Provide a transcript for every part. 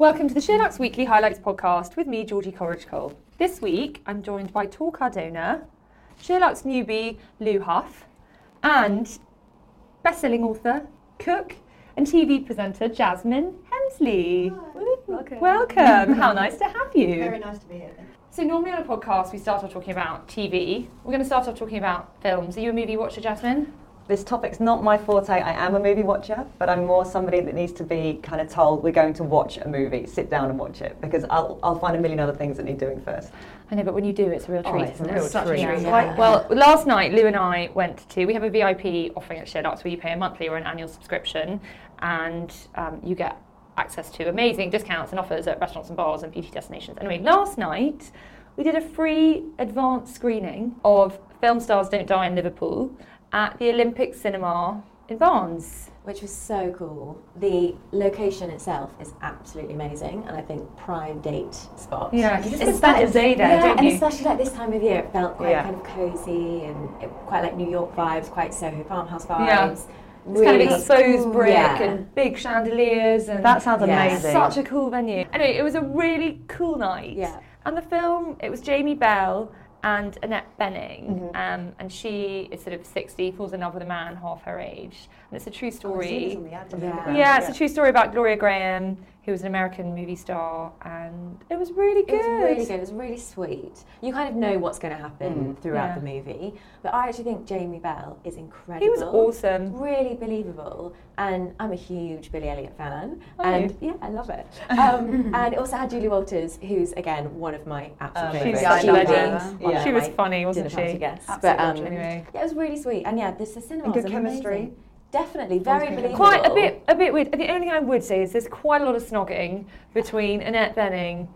Welcome to the SheerLuxe Weekly Highlights podcast with me, Georgie Coleridge Cole. This week, I'm joined by Tor Cardona, SheerLuxe newbie, Lou Huff, and best-selling author, cook, and TV presenter Jasmine Hemsley. Welcome. Welcome. How nice to have you. Very nice to be here. So normally on a podcast, we start off talking about TV. We're going to start off talking about films. Are you a movie watcher, Jasmine? This topic's not my forte. I am a movie watcher, but I'm more somebody that needs to be kind of told we're going to watch a movie, sit down and watch it, because I'll, I'll find a million other things that need doing first. I know, but when you do, it's a real Oh, treat. it's a isn't real it? Such treat. a treat. Yeah. Well, last night, Lou and I went to, we have a VIP offering at SheerLuxe where you pay a monthly or an annual subscription and um, you get access to amazing discounts and offers at restaurants and bars and beauty destinations. Anyway, last night, we did a free advanced screening of Film Stars Don't Die in Liverpool at the Olympic Cinema in Barnes. which was so cool. The location itself is absolutely amazing, and I think prime date spot. Yeah, you just It's spent a like- day there, yeah, don't and you? especially like this time of year, it felt quite Yeah. kind of cozy and it, quite like New York vibes, quite Soho farmhouse vibes. Yeah. It's kind of exposed cool. brick Yeah. and big chandeliers and That sounds Yeah. amazing. Such a cool venue. Anyway, it was a really cool night. Yeah. And the film, it was Jamie Bell and Annette Bening. Mm-hmm. Um, and she is sort of 60, falls in love with a man half her age. And it's a true Oh, I've seen story. this on the ad in the Yeah. background. yeah, it's a true story about Gloria Grahame, who was an American movie star. And it was really It good. was really good. It was really sweet. You kind of know what's going to happen throughout Yeah. the movie, but I actually think Jamie Bell is incredible. He was awesome. really believable, and I'm a huge Billy Elliot fan, Are and you? yeah, I love it. Um, and it also had Julie Walters, who's again one of my absolute Um, favourites. she's such She a would be legend. one She was funny, wasn't she? guests. Absolutely But um. Anyway. yeah, it was really sweet, and yeah, this the cinema And good chemistry? amazing. Definitely, very believable. Quite a bit, a bit weird. The only thing I would say is there's quite a lot of snogging between Annette Bening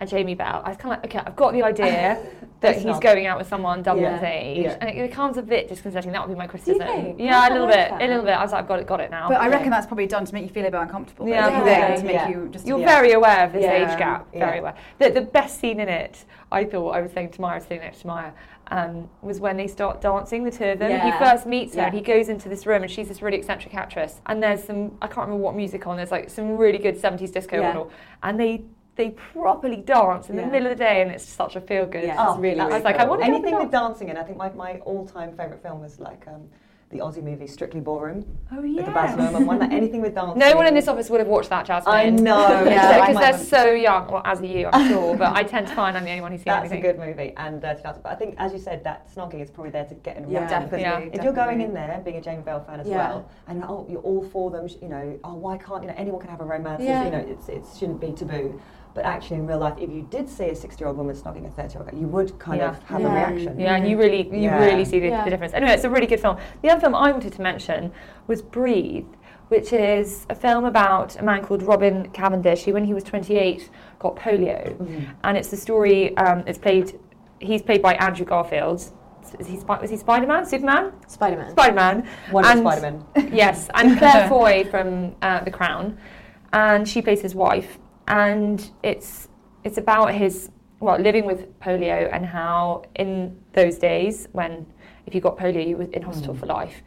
and Jamie Bell. I was kind of like, okay, I've got the idea that he's not. going out with someone double Yeah, his age, yeah. and it becomes a bit disconcerting. That would be my criticism. think? Yeah, a little bit, that. a little bit. I was like, I've got it, got it now. But I reckon that's probably done to make you feel a bit uncomfortable. Yeah, basically, yeah, to make yeah. you just You're Yeah. very aware of this Yeah, age gap, yeah. very aware. The, the best scene in it, I thought, I was saying to Maya, I was sitting next to Maya, um, was when they start dancing, the two of them. He first meets her and he goes into this room and she's this really eccentric actress. And there's some, I can't remember what music on, there's like some really good 70s disco Yeah. on. all, And they they properly dance in the Yeah. middle of the day and it's such a feel good. Yeah, Oh, it's really, that I was really like, I want to Anything with dancing in, I think my, my all-time favourite film was like um, the Aussie movie Strictly Ballroom Oh, with the yeah. Baz Luhrmann one. Like anything with dancing. No one in this office would have watched that, Jasmine. I know. Yeah, Because they're so young. Well, as are you, I'm sure. But I tend to find I'm the only one who's seen That's anything. a good movie and uh, Dirty Dancing. But I think, as you said, that snogging is probably there to get in Yeah. definitely. Yeah. If you're going in there being a Jamie Bell fan as Yeah. well, and oh, you're all for them, you know, oh, why can't you know anyone can have a romance? Yeah. You know, it's, it shouldn't be taboo. But actually, in real life, if you did see a 60-year-old woman snogging a 30-year-old you would kind Yeah. of have a reaction. Yeah, and you really, you Yeah. really see the, Yeah. the difference. Anyway, it's a really good film. The other film I wanted to mention was Breathe, which is a film about a man called Robin Cavendish, who, when he was 28, got polio, Mm. and it's the story. Um, it's played. He's played by Andrew Garfield. Is he, was he Spider Man? Superman? Spider-Man. Spider Man. One And- Spider-Man. yes, and Claire Foy from uh, The Crown, and she plays his wife, and it's it's about his well living with polio and how in those days when if you got polio you were in hospital mm. for life,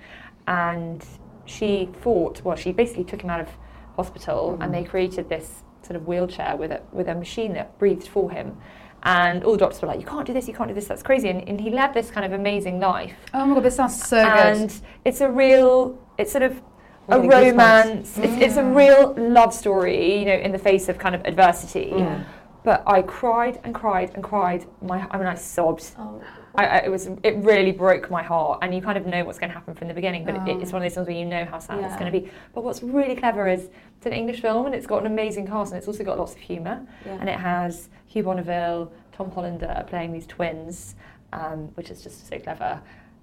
and she fought well she basically took him out of hospital and they mm. created this sort of wheelchair with a with a machine that breathed for him. And all the doctors were like, "You can't do this. You can't do this. That's crazy." And, and he led this kind of amazing life Oh my god, this sounds so and good. it's a real it's sort of a romance. It's, it's a real love story you know in the face of kind of adversity. Yeah. but i cried and cried and cried. My i mean i sobbed. Oh, I, I, it was it really broke my heart. And you kind of know what's going to happen from the beginning but it, it's one of those things where you know how sad it's going to be. But what's really clever is it's an english film and it's got an amazing cast and it's also got lots of humour. Yeah. and it has Hugh Bonneville, Tom Hollander playing these twins, um, which is just so clever.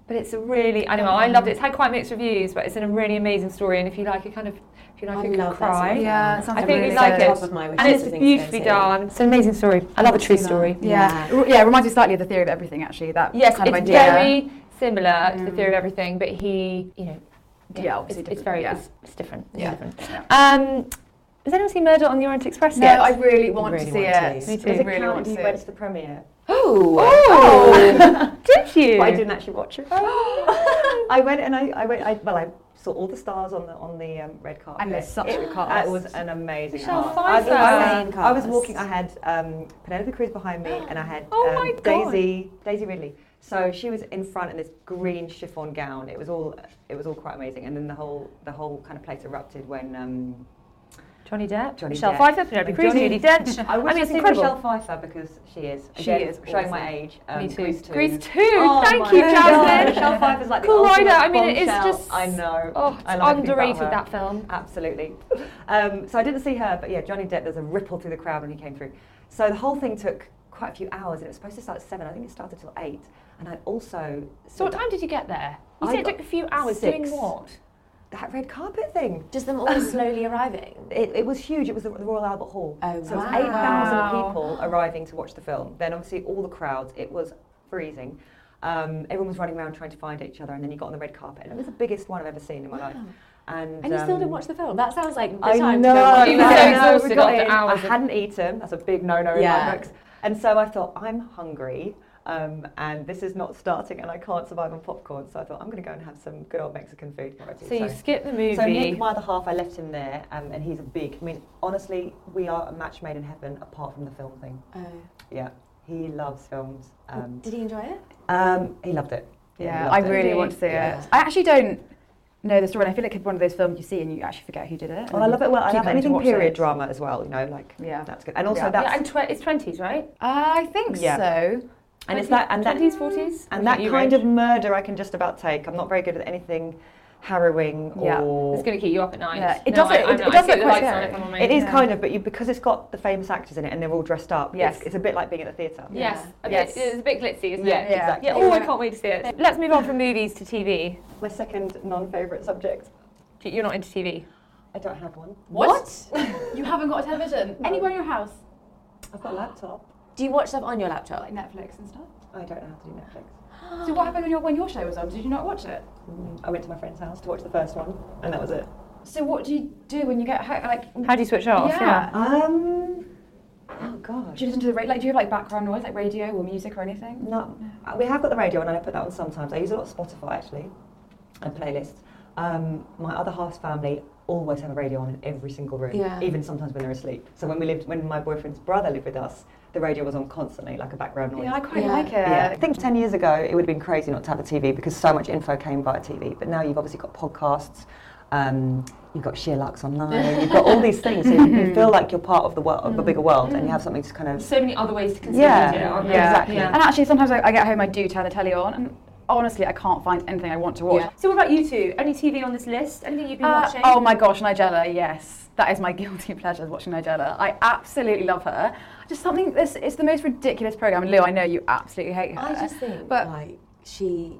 But it's a really, I don't know, I loved it. It's had quite mixed reviews, but it's a really amazing story. And if you like it, kind of, if you like I a good cry, Yeah, film. it sounds I think really you'd like it. Top of my wish and it's of things beautifully done. It's an amazing story. I love a true story. Yeah. R- yeah, it reminds me slightly of the theory of everything actually. That Yes, kind of it's idea. very similar to the Mm. theory of everything, but he, you know, Yeah, obviously it's, it's very, yeah. it's, it's different. It's Yeah. different. Um, has anyone seen Murder on the Orient Express No, yet? I really want Really to see want to. it. Me too. Does it really count want if to you see went it. to the premiere? Oh! Oh, did you? But I didn't actually watch it. I went and I, I went. I, well, I saw all the stars on the on the um, red carpet. And there's such it, a cast. It was an amazing Michelle cast. Pfeiffer. I, was, I was walking. I had um, Penelope Cruz behind me, and I had Oh um. Daisy Daisy Ridley. So she was in front in this green chiffon gown. It was all it was all quite amazing. And then the whole the whole kind of place erupted when. Um, Johnny Depp, Johnny Michelle Depp. Pfeiffer, Penelope Cruz, Johnny- Dench. I wish I mean, it's incredible. Michelle Pfeiffer because she is She is showing awesome. my age. Um, Me too. Grease two. Grease 2. Oh Thank you, Jasmine. Michelle Pfeiffer's like the Cool rider. I mean, it is just- I know. Oh, it's I love underrated that film. Absolutely. Um, so I didn't see her, but yeah, Johnny Depp. There's a ripple through the crowd when he came through. So the whole thing took quite a few hours, and it was supposed to start at seven. I think it started till eight. And I also So what time did you get there? You I said it took a few hours six. doing what? That red carpet thing. Just them all slowly arriving. It, it was huge. It was the, Royal Albert Hall. Oh, so it was 8,000 people arriving to watch the film. Then obviously all the crowds. It was freezing. Um, everyone was running around trying to find each other, and then you got on the red carpet, and it was the biggest one I've ever seen in my life. And, And you still um, didn't watch the film. That sounds like the I time know. to go You were so film. I know, exhausted after in, hours I hadn't eaten. That's a big no-no in my books. And so I thought, I'm hungry, um, and this is not starting, and I can't survive on popcorn. So I thought, I'm going to go and have some good old Mexican food. So you skipped the movie. So Nick, my other half, I left him there, um, and he's a big. I mean, honestly, we are a match made in heaven, apart from the film thing. Oh. Yeah, he loves films. Um, Did he enjoy it? um, he loved it. he Yeah, loved I it. really want to see Yeah. it. I actually don't know the story, and I feel like it's one of those films you see and you actually forget who did it. Well, I love it. Well, I Keep love anything period it. drama as well. You know, like Yeah. that's good. And also Yeah. that's yeah, and tw- it's twenties, right? I think Yeah. so. And it's that and that twenties, forties, and that kind of murder I can just about take. I'm not very good at anything harrowing Yeah. or It's going to keep you up at night. Yeah, it no, does I, it- I'm it does I look keep quite scary. if I'm on my It is Yeah. kind of, but you because it's got the famous actors in it and they're all dressed up. Yes. it's, it's a bit like being at the theatre. Yes, a Yes. it's a bit glitzy, isn't Yeah, it? Yeah. exactly. Yeah, oh, I can't wait to see it. Let's move on from movies to TV. My second non-favourite subject. You're not into TV. I don't have one. What? You haven't got a television anywhere in your house? I've got a laptop. Do you watch stuff on your laptop? Like Netflix and stuff. I don't know how to do Netflix. So what happened when your when your show was on? Did you not watch it? Mm, I went to my friend's house to watch the first one, and that was it. So what do you do when you get home? Like, How do you switch off? yeah. Um. Oh gosh. Do you listen to the radio? Like, do you have like background noise, like radio or music or anything? No, uh, we have got the radio and I put that on sometimes. I use a lot of Spotify actually, and playlists. Um, my other half's family always have a radio on in every single room, Yeah. even sometimes when they're asleep. So when we lived, when my boyfriend's brother lived with us, the radio was on constantly, like a background noise. Yeah, I quite Yeah. like it. Yeah, I think 10 years ago it would have been crazy not to have a TV because so much info came via TV. But now you've obviously got podcasts, um, you've got SheerLuxe online, you've got all these things. So you, you feel like you're part of the world, of a bigger world, and you have something to kind of. So many other ways to consume Yeah, media. aren't there? Yeah. exactly. Yeah. And actually, sometimes I, I get home, I do turn the telly on, and honestly, I can't find anything I want to watch. Yeah. So what about you two? Any TV on this list? Anything you've been Uh, watching? oh my gosh, Nigella, yes. That is my guilty pleasure, watching Nigella. I absolutely love her. Just something, this it's the most ridiculous program. Lou, I know you absolutely hate her. I just think but- like she.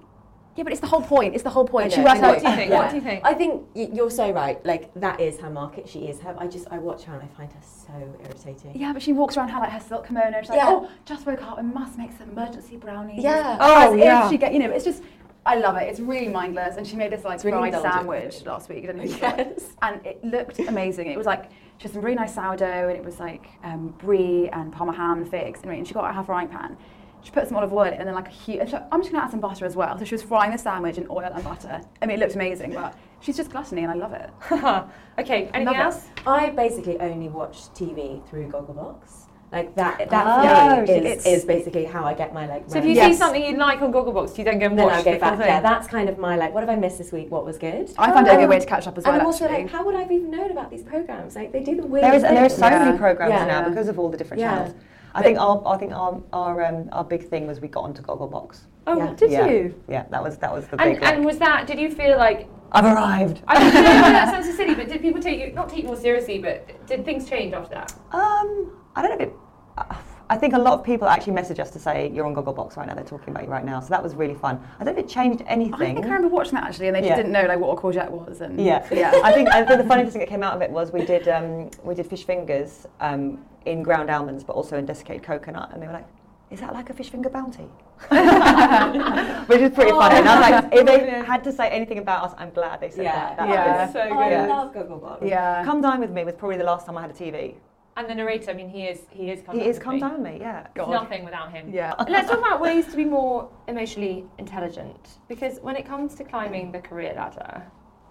Yeah, but it's the whole point. It's the whole point. She works I out. What do you think? What do you think? I think you're so right. Like that is her market. She is her. I just I watch her and I find her so irritating. Yeah, but she walks around her like her silk kimono. She's like, Yeah. oh, just woke up. I must make some emergency brownies. Yeah. Oh, As yeah. If she get, you know, it's just. I love it. It's really mindless, and she made this like It's really fried indulgent. sandwich last week. I don't know if you saw it. Yes. and it looked amazing. It was like she had some really nice sourdough, and it was like um, brie and parma ham and figs, and she got a half frying pan. She put some olive oil in, and then like a huge. and she- I'm just gonna add some butter as well. So she was frying the sandwich in oil and butter. I mean, it looked amazing, but she's just gluttony, and I love it. okay, anything Love it. else? I basically only watch TV through Gogglebox. Like that. That Oh, for is, is basically how I get my like. So if you random- see something you like on Gogglebox, do you then go and then watch I go the back. thing? Yeah, that's kind of my like. What have I missed this week? What was good? I find it a good way to catch up as well. and I'm also actually. like, how would I have even known about these programs? Like they do the weird. There is, and there are so Yeah. many programs Yeah. now because of all the different Yeah. channels. I think our, I think our, our, um, our big thing was we got onto Gogglebox. oh, Yeah. did yeah. you? Yeah, that was that was the And, big. like, and was that? Did you feel like? I've arrived. I mean, that sounds so silly, but did people take you not take you more seriously, but did things change after that? Um, I don't know if it. I think a lot of people actually message us to say you're on Gogglebox right now. They're talking about you right now, so that was really fun. I don't know if it changed anything. I anything. think I remember watching that actually, and they just Yeah. didn't know like what a courgette was. And Yeah, yeah. I think I think the funniest thing that came out of it was we did um, we did fish fingers um, in ground almonds, but also in desiccated coconut, and they were like, "Is that like a fish finger bounty?" Which is pretty funny. And I was like, if they had to say anything about us, I'm glad they said Yeah. that. That Yeah. was- So Oh, I Yeah. love Gogglebox. yeah. Come Dine with Me was probably the last time I had a TV. And the narrator, I mean, he is he is come He down is with Come me. With Me, yeah. God. nothing without him. Yeah. Let's talk about ways to be more emotionally intelligent. Because when it comes to climbing the career ladder,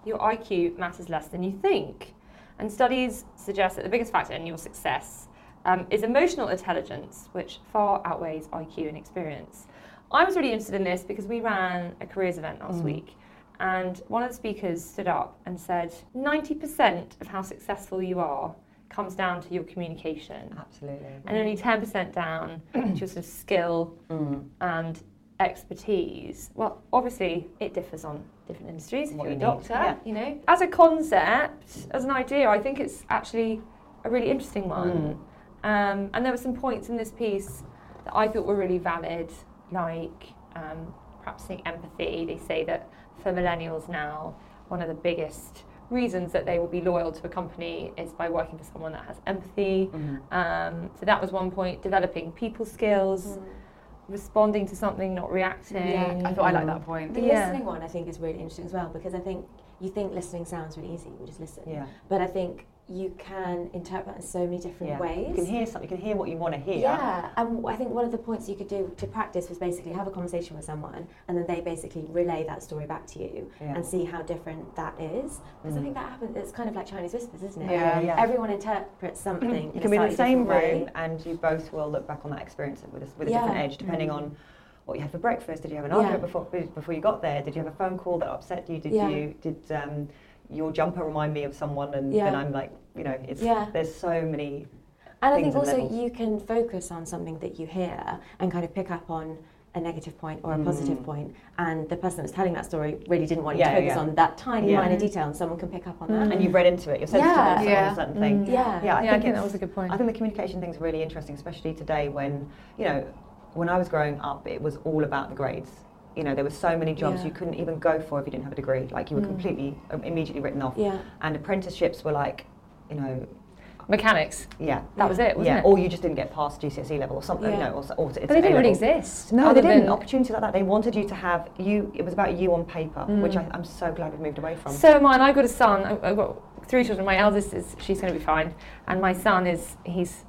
your IQ matters less than you think. And studies suggest that the biggest factor in your success um, is emotional intelligence, which far outweighs IQ and experience. I was really interested in this because we ran a careers event last Mm. week, and one of the speakers stood up and said 90% of how successful you are comes down to your communication, Absolutely. and only 10% down to your sort of skill Mm. and expertise. Well, obviously, it differs on different industries. If What you're a doctor, yeah. you know, as a concept, as an idea, I think it's actually a really interesting one. Um, and there were some points in this piece that I thought were really valid, like um, practicing empathy. They say that for millennials now, one of the biggest reasons that they will be loyal to a company is by working for someone that has empathy. Mhm. Um, so that was one point. Developing people skills, responding to something, not reacting. Yeah, I thought I liked that point. The Yeah. listening one I think is really interesting as well because I think you think listening sounds really easy, you just listen. Yeah. But I think you can interpret in so many different yeah. ways. You can hear something. You can hear what you want to hear. Yeah, and I think one of the points you could do to practice was basically have a conversation with someone and then they basically relay that story back to you Yeah. and see how different that is. Because I Mm. think that happens, it's kind of like Chinese whispers, isn't it? Yeah. Yeah. Everyone interprets something. You can be in the same different way. room and you both will look back on that experience with a, with a Yeah. different edge, depending Mm. on what you had for breakfast. Did you have an argument before before you got there? Did you have a phone call that upset you? Did you did um, your jumper remind me of someone? And Yeah. then I'm like, you know, it's Yeah. there's so many. And I think also levels. you can focus on something that you hear and kind of pick up on a negative point or a positive Mm. point, and the person that's telling that story really didn't want you Yeah, to focus yeah. on that tiny Yeah. minor detail, and someone can pick up on Mm. that. And you've read into it. You're sensitive Yeah. to Yeah. a certain thing. Mm. Yeah, Yeah, I yeah, I think think that was a good point. I think the communication thing is really interesting, especially today when, you know, when I was growing up, it was all about the grades. You know, there were so many jobs Yeah. you couldn't even go for if you didn't have a degree. Like you were Mm. completely, um, immediately written off. yeah, And apprenticeships were like, you know, Mechanics. yeah. That was it, wasn't yeah, it? or you just didn't get past GCSE level or something, you Yeah. know, or, or to, but they didn't really exist. No, they didn't. Opportunity like that. They wanted you to have you. It was about you on paper, Mm. which I, I'm so glad we've moved away from. So am I, and I've got a son. I've got three children. My eldest is she's going to be fine, and my son is he's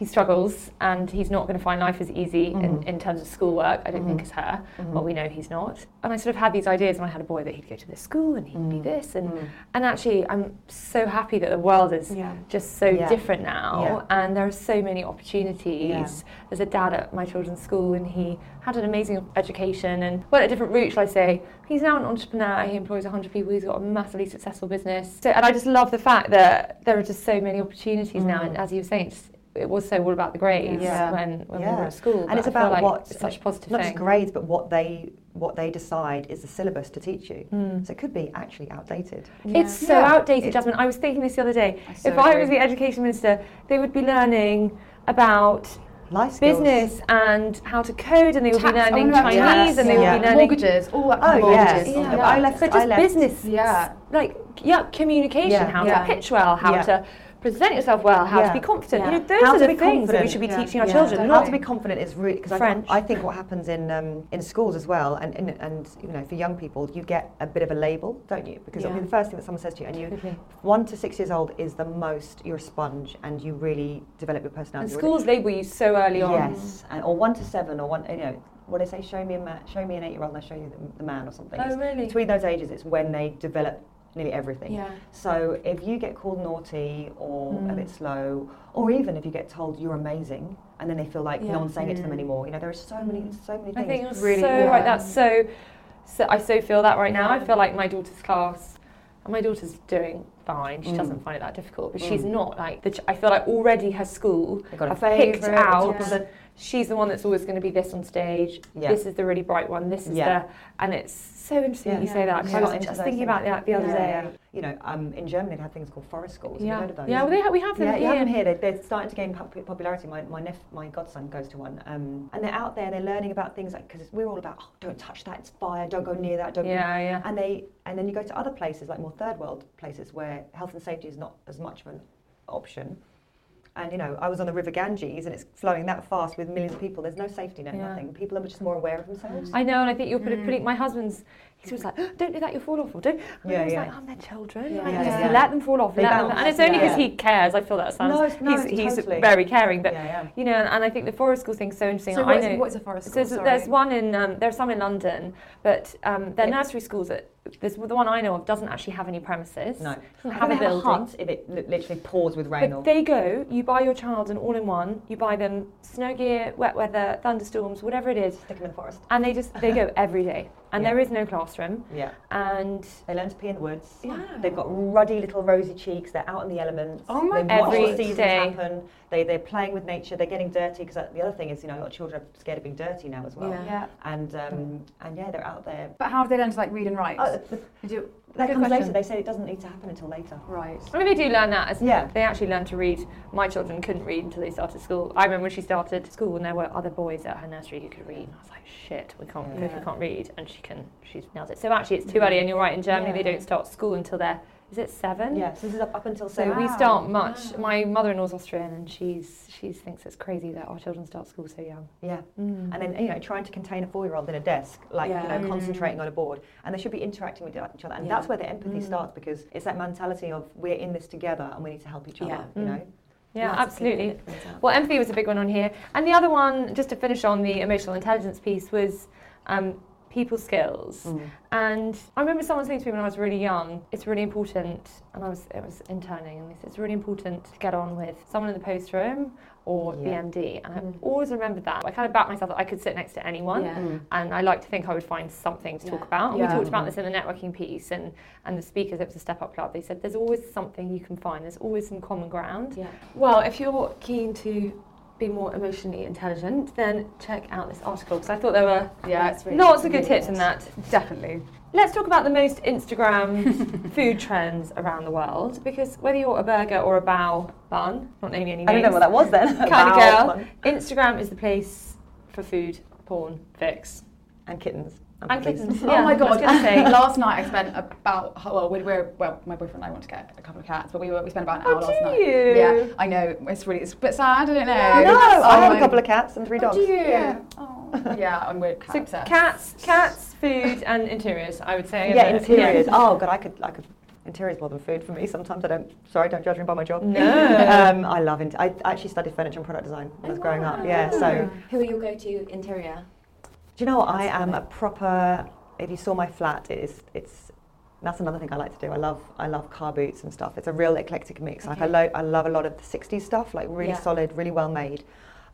he struggles and he's not going to find life as easy in, Mhm. in terms of schoolwork. I don't think Mhm. as her. Mhm. Well, we know he's not. And I sort of had these ideas, and I had a boy that he'd go to this school and he'd be Mm. this, and Mm. and actually I'm so happy that the world is yeah. just so Yeah. different now Yeah. and there are so many opportunities there's a dad at my children's school and he had an amazing education and went a different route shall i say he's now an entrepreneur he employs 100 people he's got a massively successful business so, and i just love the fact that there are just so many opportunities now Mm. and as you were saying it's, it was so all about the grades Yeah. when, when we were at school And it's I about like what- it's such a positive Not thing just grades, but what they what they decide is the syllabus to teach you. Mm. So it could be actually outdated. It's so Yeah. outdated, It- Jasmine. I was thinking this the other day. I so if I was the education minister, they would be learning about Life business and how to code, and they would be learning oh, Chinese, tax, and they would yeah. be learning mortgages, all that kind Oh, of yes. mortgages. Yeah. I left. but I left. business, Yeah. like yeah, communication, Yeah. how Yeah. to pitch well, how Yeah. to present yourself well, how Yeah. to be confident. Yeah. You know, those How are the things that we should be Yeah. teaching our children. How Not to be confident is really because I. I think what happens in um, in schools as well, and, and and you know for young people, you get a bit of a label, don't you? Because it'll be the first thing that someone says to you, and you Totally. one to six years old is the most you're a sponge, and you really develop your And personality. schools label you so early on. Yes, and, or one to seven, or one you know what they say, show me a man, show me an eight year old, and I'll show you the, the man or something. Oh really? Between those ages, it's when they develop nearly everything. Yeah. So if you get called naughty or a Mm. bit slow, or even if you get told you're amazing, and then they feel like Yeah. no one's saying it to them Mm. anymore, you know, there are so many, Mm. so many things. I think Really- so yeah. right. That's so, so. I so feel that right now. I feel like my daughter's class, and my daughter's doing fine. She Mm. doesn't find it that difficult, but Mm. she's not like. The ch- I feel like already her school a have picked out. the- She's the one that's always going to be this on stage. Yeah. This is the really bright one. This is Yeah. the, and it's so interesting that you say that. Yeah. I was just thinking things. about that the other Yeah, day. yeah. You know, um, in Germany they have things called forest schools. Have you Yeah, heard of those? yeah. Well, they we have them Yeah, you here. have them here. They're, they're starting to gain popularity. My, my, nep- my godson goes to one, um, and they're out there. They're learning about things like because we're all about oh, don't touch that, it's fire. Don't go near that. Don't. Yeah, yeah. And they and then you go to other places like more third world places where health and safety is not as much of an option. And you know, I was on the River Ganges and it's flowing that fast with millions of people. There's no safety net, Yeah. nothing. People are just more aware of themselves. I know, and I think you're pretty. Mm. my husband's. He was like, "Don't do that, you'll fall off." Or don't. And Yeah, I was yeah. like, "I'm their children. Yeah, like, yeah, just yeah. let them fall off." They let them, and it's only because Yeah. he cares. I feel that sounds. No, it's- no, he's he's totally. very caring, but yeah, yeah. you know, and I think the forest school thing's so interesting. So I what is, know. what is a forest So school? there's, there's one in um, there's some in London, but um, they're Yeah. nursery schools that there's the one I know of doesn't actually have any premises. No. doesn't have a they building. hut if it li- literally pours with rain. But or, they go, you buy your child an all in one, you buy them snow gear, wet weather, thunderstorms, whatever it is, stick them in the forest. and they just they go every day. And Yeah. there is no classroom. Yeah. And They learn to pee in the woods. Yeah. They've got ruddy little rosy cheeks. They're out in the elements. Oh my they watch Every the seasons day. happen. They, they're playing with nature. They're getting dirty because the other thing is, you know, a lot of children are scared of being dirty now as well. Yeah. yeah. And um, and yeah, they're out there. But how do they learn to like read and write? Oh, the- Did you- that Good comes question. later. They say it doesn't need to happen until later. right. I mean, they do learn that. As Yeah. They actually learn to read. My children couldn't read until they started school. I remember when she started school and there were other boys at her nursery who could read. And I was like, shit, we can't, Yeah. we can't read. And she can, she nails it. So actually, it's too early. And you're right, in Germany, they don't start school until they're, is it seven? Yes, this is up, up until So seven. we start much. Wow. My mother-in-law's Austrian, and she's she thinks it's crazy that our children start school so young. Yeah. Mm. And then, you know, trying to contain a four-year-old in a desk, like, Yeah. you know, Mm. concentrating on a board. And they should be interacting with each other. And Yeah. that's where the empathy Mm. starts because it's that mentality of we're in this together and we need to help each other, Yeah. you Mm. know? yeah, Lots absolutely. people that comes up. Well, empathy was a big one on here, and the other one, just to finish on the emotional intelligence piece, was um, people skills. Mm. And I remember someone saying to me when I was really young, it's really important, and I was it was interning, and they said it's really important to get on with someone in the post room or the Yeah. MD. And I've Mm. always remembered that. I kind of backed myself that I could sit next to anyone. Yeah. Mm. And I like to think I would find something to talk about. And Yeah. we talked about Mhm. this in the networking piece, and, and the speakers, it was a Step Up Club, they said there's always something you can find, there's always some common ground. Yeah. Well, if you're keen to be more emotionally intelligent, then check out this article because I thought there were Yeah, really- lots of good really tips good. in that. Definitely. Let's talk about the most Instagram food trends around the world because whether you're a burger or a bao bun, not naming any names, I don't know what that was then. kind of girl, Instagram is the place for food, porn, fix, And kittens. And puppies. kittens. oh Yeah, my I was god! gonna say. last night I spent about well, we were well, my boyfriend and I want to get a couple of cats, but we were we spent about an Oh, hour last do night. you? Yeah, I know it's really it's a bit sad. I don't know. No, I have my- a couple of cats and three dogs. do you? Yeah. Oh. yeah, and we're cat So obsessed. cats, cats, food, and interiors. I would say. Yeah, interiors. Oh god, I could, I could. Interiors more than food for me. Sometimes I don't. Sorry, don't judge me by my job. No. Um, I love it. I actually studied furniture and product design when I was growing up. Yeah. So Who are your go-to interior? Do you know what? I am a proper. If you saw my flat, it is. It's. That's another thing I like to do. I love. I love car boots and stuff. It's a real eclectic mix. Like I, Okay. lo- I love a lot of the '60s stuff. Like really Yeah. solid, really well made.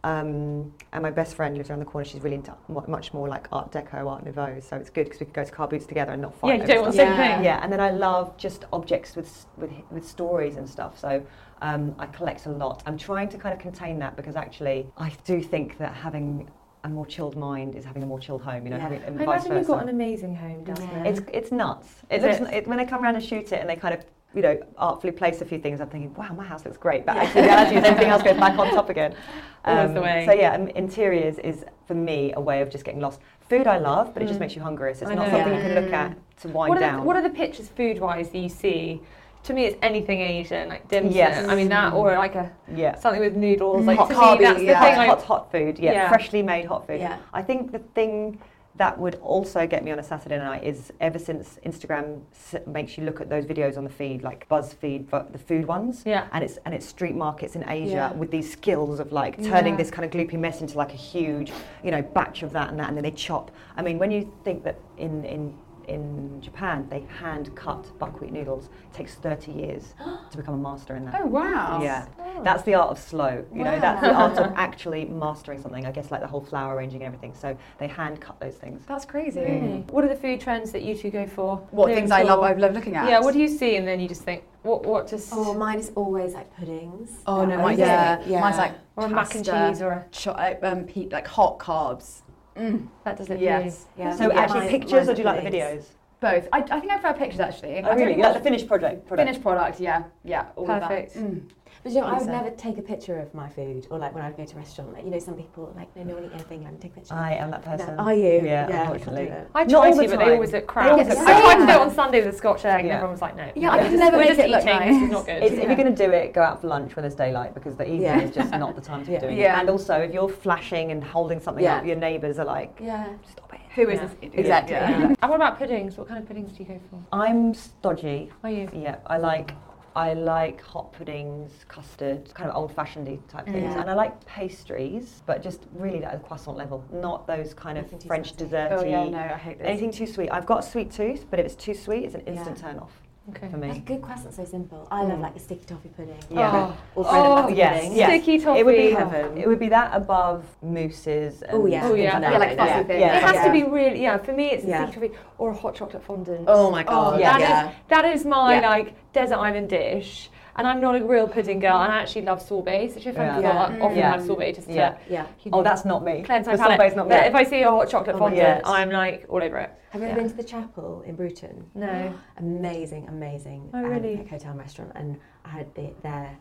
Um, and my best friend lives around the corner. She's really into mu- much more like Art Deco, Art Nouveau. So it's good because we could go to car boots together and not fight. Yeah, you don't want the same thing. Yeah, and then I love just objects with with with stories and stuff. So um, I collect a lot. I'm trying to kind of contain that because actually I do think that having a more chilled mind is having a more chilled home. You know, Yeah. having and I vice imagine you've got an amazing home down Yeah. there. It's it's nuts. It Is looks it? it, when they come around and shoot it and they kind of you know artfully place a few things. I'm thinking, wow, my house looks great. But Yeah. actually, the reality is everything else goes back on top again. Um, the way. So yeah, um, interiors is for me a way of just getting lost. Food I love, but it just Mm. makes you hungry. So it's I not know. something you can look at to wind what, down. the, what are the pictures food-wise that you see? To me, it's anything Asian, like dim sum. Yes. I mean that, or like a yeah. something with noodles. Mm. Like Hot to carby, me, that's the yeah. thing. Like, hot, hot food, yeah, Yeah. freshly made hot food. Yeah. I think the thing that would also get me on a Saturday night is ever since Instagram makes you look at those videos on the feed, like BuzzFeed, but the food ones, yeah. and it's and it's street markets in Asia Yeah. with these skills of like turning Yeah. this kind of gloopy mess into like a huge, you know, batch of that and that, and then they chop. I mean, when you think that in in in Japan they hand cut buckwheat noodles, it takes 30 years to become a master in that. Oh wow. Yeah, that's the art of slow. You know, that's the art of actually mastering something. I guess like the whole flour arranging and everything. So they hand cut those things. That's crazy. Really? What are the food trends that you two go for? What things I love. I love looking at. Yeah. What do you see, and then you just think, what? What just? Oh, mine is always like puddings. Oh no, That my yeah. it. yeah. Mine's like or a mac and cheese, or a, cho- uh, um, pe- like hot carbs. Mm, that does it. yes. Yeah. So Yeah, actually mine- pictures, mine's or do you like the videos? both. I, I think I prefer pictures actually. I Oh, don't really? think You like the finished project? product? finished product. Yeah, yeah. All Perfect. Of that. Mm. But you know, I would never take a picture of my food, or like when I would go to a restaurant. Like you know, some people like no, no one eat anything. I don't take a picture. I am that person. No, are you? Yeah, I can't unfortunately. do it. I Not all to, the but they always look crap. Always look I tried to do it on Sunday with a Scotch egg, and everyone was like, no. Yeah, I we're can just- never we're make just it look eating, nice. This is not good. It's, If you're going to do it, go out for lunch when there's daylight because the evening Yeah. is just not the time to be Yeah. doing Yeah. it. And also, if you're flashing and holding something Yeah. up, your neighbours are like, Yeah. stop it. Who is Yeah. this? idiot? Exactly. And what about puddings? What kind of puddings do you go for? I'm stodgy. Are you? Yeah, I like I like hot puddings, custard, kind of old-fashioned type things, Yeah. and I like pastries, but just really at the croissant level, not those kind of French desserty. Oh yeah, no, I hate this. Anything too sweet. I've got a sweet tooth, but if it's too sweet, it's an instant Yeah. turn off Okay. for A good croissant's so simple. I love Mm. like a sticky toffee pudding. Yeah. Or bread and Oh, butter yes, pudding. yes. Sticky toffee. It would be Heaven. It would be that above mousses. And Oh, yeah. Oh, yeah. Yeah, like that. fussy things. Yeah. It has Yeah. to be really, yeah. For me, it's a Yeah. sticky toffee or a hot chocolate fondant. Oh my god. Oh, yeah. that is- yeah. that is my Yeah. like desert island dish. And I'm not a real pudding girl, and I actually love sorbet. So if I'm Yeah. Yeah. I often Yeah. have sorbet just to Yeah. Yeah. Oh, that's not me. cleanse my the palate. sorbet's not but if I see a hot chocolate Oh fondant, God. I'm like all over it. Have you Yeah. ever been to the chapel in Bruton? No. Amazing, amazing. Oh, um, really? like hotel and restaurant, and I had the, their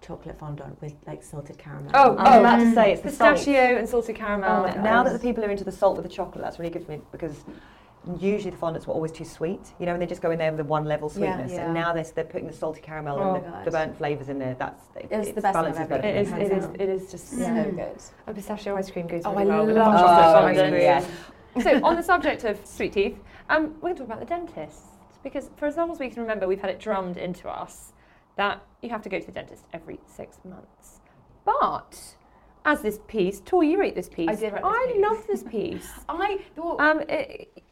chocolate fondant with like salted caramel. Oh, I was oh. about to say it's the salt. Pistachio and salted caramel. Oh, now that the people are into the salt with the chocolate, that's really good for me because usually the fondants were always too sweet. You know, and they just go in there with the one level sweetness, Yeah. and now they're, they're putting the salty caramel Oh, and the, the burnt flavours in there. That's it, It it's the best one balances ever better. It is, it is, it is just so good. A pistachio ice cream goes Oh, really I well with love a hot chocolate chocolate fondant. Yeah. So on the subject of sweet teeth, um, we're going to talk about the dentist because for as long as we can remember, we've had it drummed into us that you have to go to the dentist every six months. But as this piece, Tor, you wrote this piece. I did write this I piece. love this piece. I thought um, it,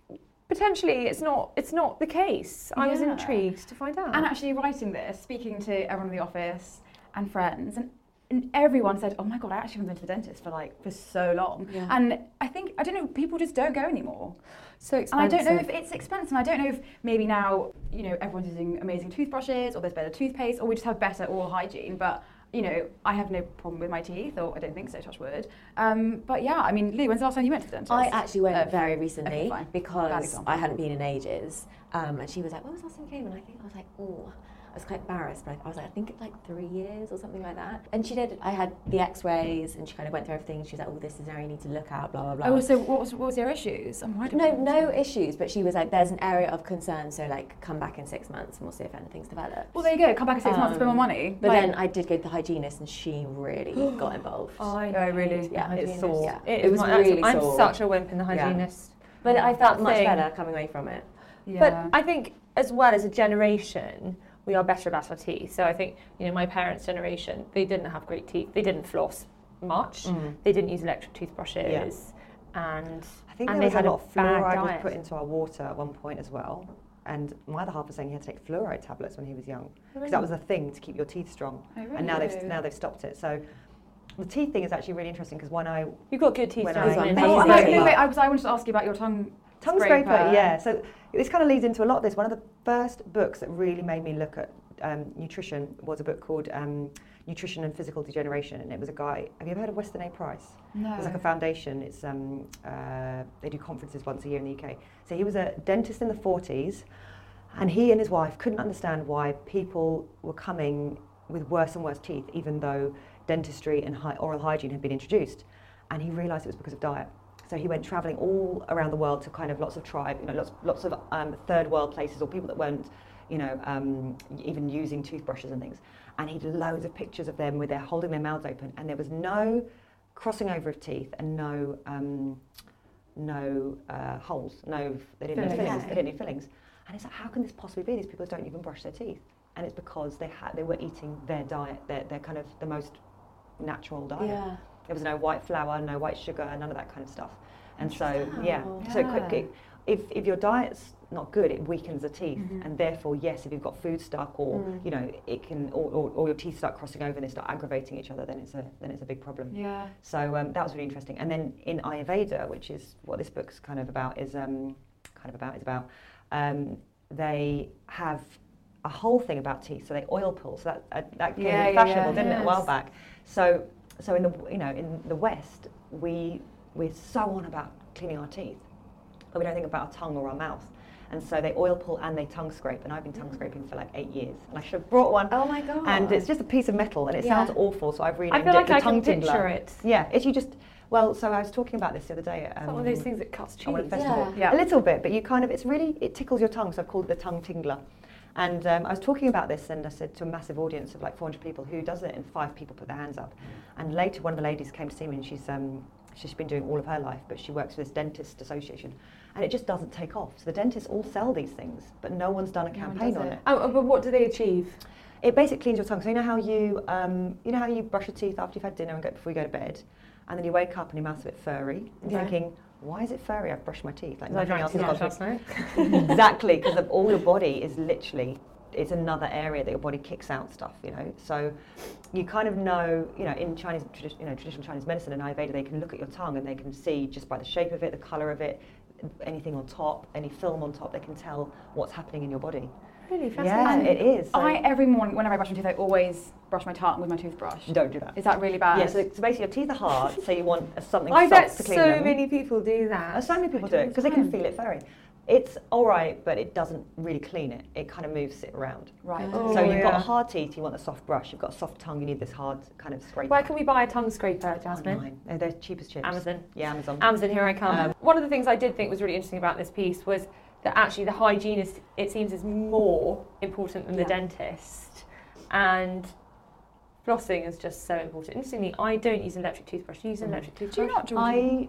potentially, it's not. It's not the case. I was Yeah. intrigued to find out. And actually writing this, speaking to everyone in the office and friends, and, and everyone said, "Oh my god, I actually haven't been to the dentist for like for so long." Yeah. And I think I don't know, people just don't go anymore. so expensive And expensive. I don't know if it's expensive. And I don't know if maybe now you know everyone's using amazing toothbrushes, or there's better toothpaste, or we just have better oral hygiene. But you know, I have no problem with my teeth, or I don't think so. Touch wood. Um, but yeah, I mean, Lou, when's the last time you went to the dentist? I actually went Uh, very recently okay, because. I hadn't been in ages. Um, and she was like, "When was the last time you came?" And I think I was like, "Oh." I was quite embarrassed, but I was like, I think it's like three years or something like that. And she did. I had the X-rays, and she kind of went through everything. She was like, "Oh, this is an area you need to look at." Blah blah blah. Oh, so what was what was your issues? And why did no, no issues. But she was like, "There's an area of concern, so like, come back in six months, and we'll see if anything's developed." Well, there you go. Come back in six months, spend more Um, money. But Like- then I did go to the hygienist, and she really got involved. I Oh, really? Yeah, It's hygienist, sore. Yeah. It, It was my, really I'm sore. such a wimp in the Yeah. hygienist. But I felt much thing. better coming away from it. yeah. But I think as well as a generation, we are better about our teeth. So I think, you know, my parents' generation, they didn't have great teeth. They didn't floss much. Mm. They didn't use electric toothbrushes. And I think And there they was had a a lot of fluoride was put into our water at one point as well. And my other half was saying he had to take fluoride tablets when he was young because that was a thing to keep your teeth strong. Oh, And now they've now they've stopped it. So the teeth thing is actually really interesting because when I you've got good teeth, When Jasmine. I- Amazing. Oh, Amazing. no, Amazing. no, wait, I was. I wanted to ask you about your tongue. Tongue scraper, yeah. So this kind of leads into a lot of this. One of the first books that really made me look at um, nutrition was a book called um, Nutrition and Physical Degeneration, and it was a guy. Have you ever heard of Weston A. Price? No. It's like a foundation. It's um, uh, they do conferences once a year in the UK. So he was a dentist in the 40s, and he and his wife couldn't understand why people were coming with worse and worse teeth, even though dentistry and oral hygiene had been introduced. And he realised it was because of diet. So he went travelling all around the world to kind of lots of tribe, you know, lots, lots of um, third world places or people that weren't, you know, um, even using toothbrushes and things. And he did loads of pictures of them with their holding their mouths open, and there was no crossing over of teeth and no um, no uh, holes, no they didn't need Fillings. fillings, they didn't need fillings. And it's like, how can this possibly be? These people don't even brush their teeth, and it's because they had they were eating their diet, their their kind of the most natural diet. Yeah. There was no white flour, no white sugar, none of that kind of stuff. And so yeah, so Yeah. could- it, if if your diet's not good, it weakens the teeth, Mhm. and therefore yes, if you've got food stuck or Mm. you know it can or, or, or your teeth start crossing over and they start aggravating each other, then it's a then it's a big problem. Yeah. So um, that was really interesting. And then in Ayurveda, which is what this book's kind of about, is um, kind of about is about um, they have a whole thing about teeth. So they oil pull. So that uh, that became Yeah, fashionable, yeah. didn't it, a while back? So so in the you know in the West, we we're so on about cleaning our teeth, but we don't think about our tongue or our mouth. And so they oil pull and they tongue scrape. And I've been tongue scraping for like eight years. And I should have brought one. Oh my god. And it's just a piece of metal, and it Yeah. sounds awful. So I've I renamed feel it like the I tongue can picture it. Yeah, if you just well, so I was talking about this the other day. At, It's um, one of those things that cuts cheese. I went to a festival. Yeah. Yeah. A little bit, but you kind of it's really it tickles your tongue. So I've called it the tongue tingler. And um, I was talking about this, and I said to a massive audience of like 400 people, who does it? And five people put their hands up. And later, one of the ladies came to see me, and she's um, she's been doing all of her life, but she works for this dentist association, and it just doesn't take off. So the dentists all sell these things, but no one's done a campaign does on it. it. Oh, but what do they achieve? it basically cleans your tongue. So you know how you, um, you know how you brush your teeth after you've had dinner and go before you go to bed, and then you wake up and your mouth's a bit furry, Yeah. thinking, why is it furry? I've brushed my teeth. Like nothing else has got exactly because all your body is literally it's another area that your body kicks out stuff you know? So you kind of know you know in chinese tradi- you know traditional chinese medicine and ayurveda they can look at your tongue and they can see just by the shape of it the color of it anything on top any film on top they can tell what's happening in your body Really yeah it is so I every morning whenever I brush my teeth, I always brush my tongue with my toothbrush. don't do that Is that really bad? yeah so, so basically your teeth are hard so you want something I soft bet to clean so them many people do Uh, that. so many people do it because they can feel it furry it's all right but it doesn't really clean it it kind of moves it around right. Oh, so you've got yeah. hard teeth, you want a soft brush. You've got a soft tongue, you need this hard kind of scrape. Where can we buy a tongue scraper, Jasmine? Online. They're, they're cheap as chips. Amazon. Yeah, Amazon. Amazon, here I come. Um, One of the things I did think was really interesting about this piece was that actually the hygienist, it seems, is more important than the dentist. And flossing is just so important. Interestingly, I don't use an electric toothbrush. Do you use an Mm. electric toothbrush? Do you not, Georgie?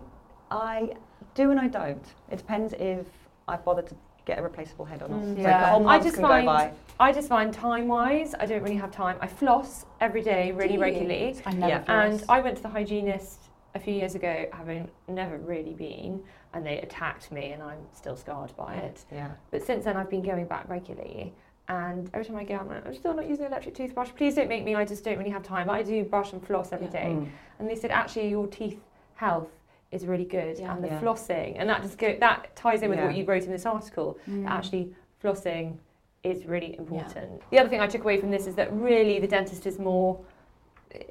I, I do and I don't. It depends if I bother to get a replaceable head or not. Mm. So Yeah. the whole I just can find go by. I just find time wise, I don't really have time. I floss every day, really regularly. I never Yeah. And. I went to the hygienist a few years ago, having never really been, and they attacked me, and I'm still scarred by it. Yeah. But since then, I've been going back regularly. And every time I go, I'm like, I'm still not using an electric toothbrush. Please don't make me. I just don't really have time. I do brush and floss every day. Mm. And they said actually your teeth health is really good, Yeah. and the Yeah. flossing, and that just go that ties in with Yeah. what you wrote in this article. Mm. Actually flossing is really important. The other thing I took away from this is that really the dentist is more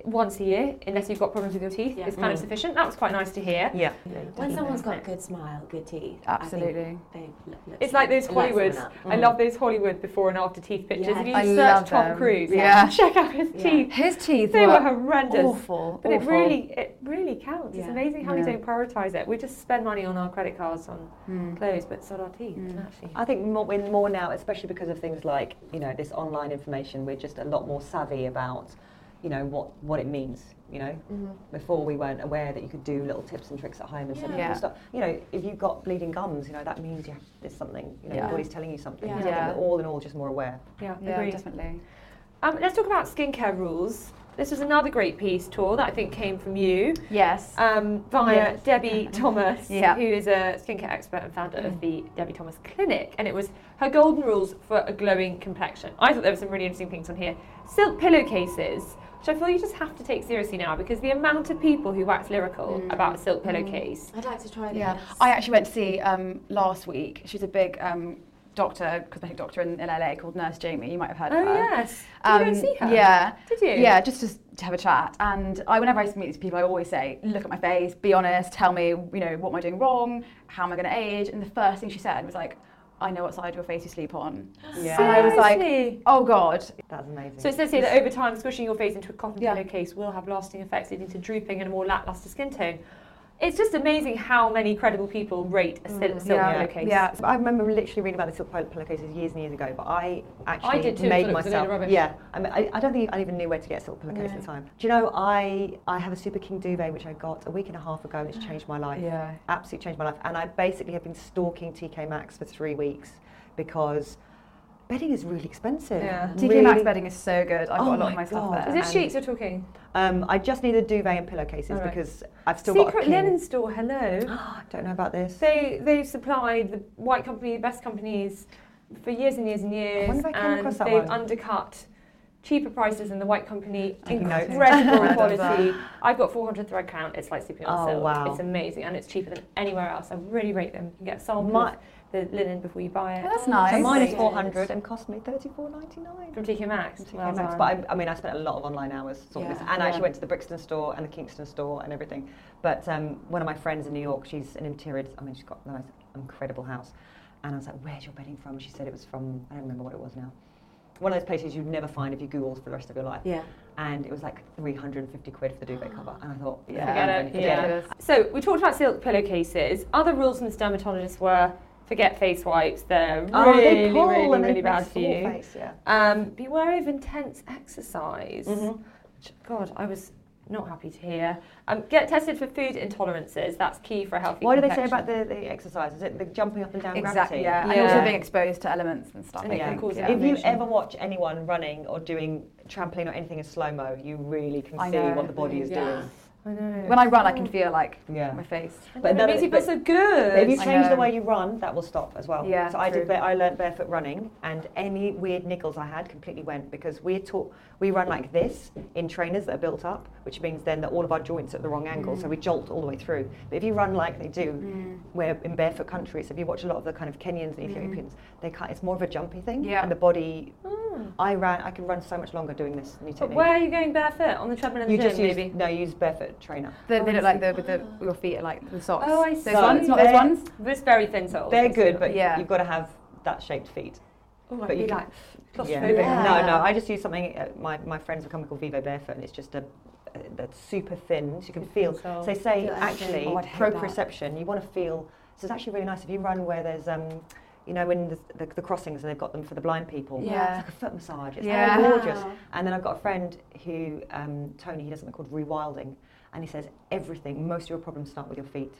once a year, unless you've got problems with your teeth, Yeah. is kind of Mm. sufficient. That was quite nice to hear. Yeah. When someone's got a good smile, good teeth, I think Absolutely. they look, look It's like those Hollywoods. lights Hollywood. someone up. I Mm. love those Hollywood before and after teeth pictures. Yeah. If you I search love Tom them. Cruise, Yeah. check out his Yeah. teeth. His teeth They were were horrendous. awful. But it really, it really counts. It's amazing how we don't prioritise it. We just spend money on our credit cards on Mm. clothes, but it's not our teeth. Mm. Actually, I think more, we're more now, especially because of things like you know this online information. We're just a lot more savvy about you know what what it means. You know, Mhm. before we weren't aware that you could do little tips and tricks at home and simple Yeah. stuff. You know, if you've got bleeding gums, you know that means you have, there's something. You know, Yeah. your body's telling you something. Yeah. I Yeah. all in all just more aware. yeah, Yeah, agreed. definitely. Um, let's talk about skincare rules. This was another great piece, Tor, that I think came from you Yes. um, via Yes. Debbie Thomas, Yeah. who is a skincare expert and founder of the Debbie Thomas Clinic. And it was her golden rules for a glowing complexion. I thought there were some really interesting things on here. Silk pillowcases, which I feel you just have to take seriously now because the amount of people who wax lyrical Mm. about a silk Mm. pillowcase. I'd like to try this. Yeah, I actually went to see um, last week. She's a big um, doctor, cosmetic doctor in, in LA called Nurse Jamie. You might have heard Oh, of her. Oh yes. Did you go and Um, see her? Yeah, Did you? yeah, just to, to have a chat. And I, whenever I meet these people, I always say, look at my face, be honest, tell me, you know, what am I doing wrong? How am I going to age? And the first thing she said was like, I know what side of your face you sleep on. Yeah. And I was like, Seriously? oh God. That's amazing. So it says here that over time, squishing your face into a cotton Yeah. pillowcase will have lasting effects, leading to drooping and a more lackluster skin tone. It's just amazing how many credible people rate a sil- Mm, silk yeah, pillowcase. yeah. I remember literally reading about the silk pillowcases years and years ago, but I actually did too, made myself. Yeah, I, mean, I, I don't think I even knew where to get a silk pillowcase No. at the time. Do you know I I have a Super King duvet which I got a week and a half ago and it's changed my life. Yeah. Absolutely changed my life, and I basically have been stalking TK Maxx for three weeks because bedding is really expensive. Yeah. TK Really- Maxx bedding is so good. I've Oh got a lot of my stuff God. there. Is it sheets you're talking? Um, I just need a duvet and pillowcases All right. because I've still got Secret. Linen Store, hello. don't know about this. They they've supplied the white company, the best companies, for years and years and years, wonder if I came and across that they've one. undercut cheaper prices than the white company. Incredible I love quality. I've got 400 thread count. It's like sleeping on Oh, silk. wow. It's amazing and it's cheaper than anywhere else. I really rate them. You can get a sample My- of the linen before you buy it. Oh, that's So nice. mine is 400 and cost me 34.99. From TK Maxx. TK Well Maxx. But I, I mean, I spent a lot of online hours sorting this, Yeah. and I actually went to the Brixton store and the Kingston store and everything. But um, one of my friends in New York, she's an interior. I mean, she's got the most incredible house, and I was like, "Where's your bedding from?" She said it was from. I don't remember what it was now. One of those places you'd never find if you Googled for the rest of your life. Yeah. And it was like 350 quid for the duvet cover, and I thought, yeah, Forget it, gonna yeah. it. So we talked about silk pillowcases. Other rules from the dermatologist were forget face wipes. They're Oh, really, they pull really, and really bad for sore you. Face, yeah. Um, be wary of intense exercise. Mhm. God, I was not happy to hear. Um, get tested for food intolerances. That's key for a healthy. What do they say about the, the exercise? Is it the jumping up and down Exactly. gravity? Yeah. And also being exposed to elements and stuff. And it Yeah. If you ever watch anyone running or doing trampoline or anything in slow mo, you really can I see know. what the body is Yeah. doing. I know. When I run, I can feel like Yeah. my face. but But it that- makes you feel so good. But if you change the way you run, that will stop as well. Yeah, So I did. true. Ba- I learned barefoot running, and any weird niggles I had completely went because we taught we run like this in trainers that are built up, which means then that all of our joints are at the wrong angle, so we jolt all the way through. But if you run like they do, Mm. where in barefoot countries, if you watch a lot of the kind of Kenyans and Ethiopians, they can't, it's more of a jumpy thing, Yeah. and the body. Mm. I ran. I can run so much longer doing this new But technique. where are you going barefoot? On the treadmill in the you gym, just use maybe? no, use barefoot trainer. They, Oh, they look like the with the your feet are like the socks. Oh, I Those see. ones, not those ones. It's very thin soles. They're good, but Yeah. you've got to have that shaped feet. oh, but I'd you be can- like Yeah. Yeah. No, no. I just use something. Uh, my my friends have come called Vivo Barefoot, and it's just a uh, that's super thin, so you can feel. So- So say Feel actually. Oh, I'd that. proprioception. You want to feel. So it's actually really nice if you run where there's um, you know, when the, the, the crossings and they've got them for the blind people. Yeah. It's like a foot massage. It's Yeah. gorgeous. And then I've got a friend who, um, Tony, he does something called rewilding. And he says everything, most of your problems start with your feet.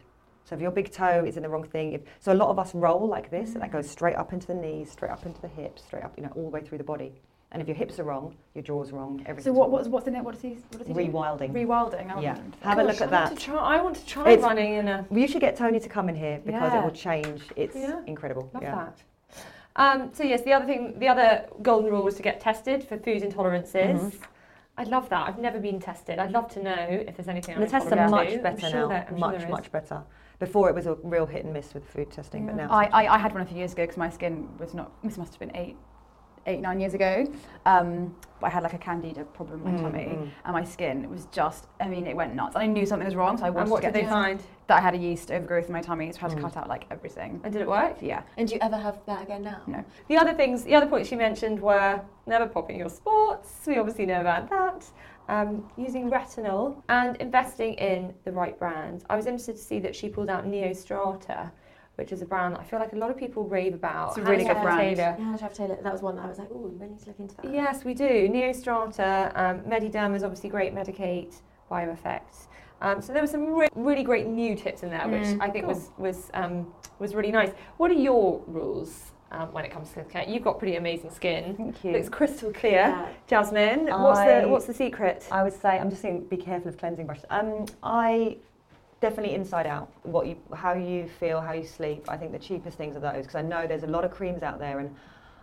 So if your big toe is in the wrong thing, if, so a lot of us roll like this, and that goes straight up into the knees, straight up into the hips, straight up, you know, all the way through the body. And if your hips are wrong, your jaw's wrong, everything. So what what's what's the name? What does he what does he? Rewilding. Rewilding. I Yeah. Have a look at I want that. to try, I want to try It's- running in a. You should get Tony to come in here because Yeah. it will change. It's Yeah. incredible. Love yeah. that. Um, so yes, the other thing, the other golden rule was to get tested for food intolerances. Mhm. I love that. I've never been tested. I'd love to know if there's anything. And the I'm tests are intolerant much better sure now. there- I'm sure much, much better. Before it was a real hit and miss with food testing, but now I, I, I had one a few years ago because my skin was not. This must have been eight, eight nine years ago. Um, but I had like a candida problem in my Mm, tummy, mm. and my skin it was just. I mean, it went nuts. And I knew something was wrong, so I wanted And what to did they find? that I had a yeast overgrowth in my tummy, so I had to Mm. cut out like everything. And did it work? Yeah. And do you ever have that again now? No. The other things, the other points she mentioned were never popping your sports. We obviously know about that. Um, using retinol and investing in the right brand. I was interested to see that she pulled out Neostrata, which is a brand that I feel like a lot of people rave about. It's a really good brand. Taylor. Yeah, Trav Taylor. That was one that I was like, oh, we really need to look into that. Yes, we do. Neostrata, um, Mediderm is obviously great, Medik8, Bioeffects. Um, so there were some re- really great new tips in there, which Mm, I think cool. was was um, was really nice. What are your rules um, when it comes to skincare? You've got pretty amazing skin. Thank you. Looks crystal clear. Yeah. Jasmine, what's the what's the secret? I would say I'm just saying be careful of cleansing brushes. Um, I definitely inside out what you how you feel, how you sleep. I think the cheapest things are those because I know there's a lot of creams out there and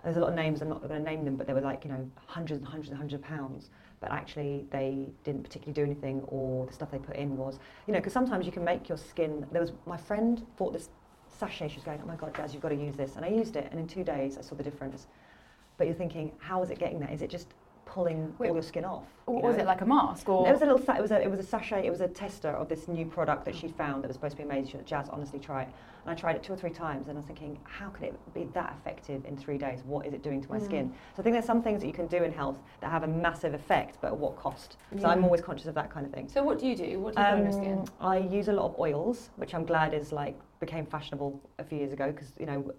there's a lot of names. I'm not going to name them, but they were like you know hundreds and hundreds and hundreds of pounds. But actually, they didn't particularly do anything, or the stuff they put in was, you know, because sometimes you can make your skin. There was my friend bought this sachet. She was going, "Oh my god, Jazz, you've got to use this," and I used it, and in two days I saw the difference. But you're thinking, how is it getting there? Is it just pulling Wait, all your skin off? What was know? it like a mask or? It was a little. Sa- it was a. It was a sachet. It was a tester of this new product that she found that was supposed to be amazing. She said, Jazz, honestly, try it. And I tried it two or three times, and I was thinking, how could it be that effective in three days? What is it doing to my skin? So I think there's some things that you can do in health that have a massive effect, but at what cost? So I'm always conscious of that kind of thing. So what do you do? What do you put on your skin? Um, I use a lot of oils, which I'm glad is like became fashionable a few years ago because you know.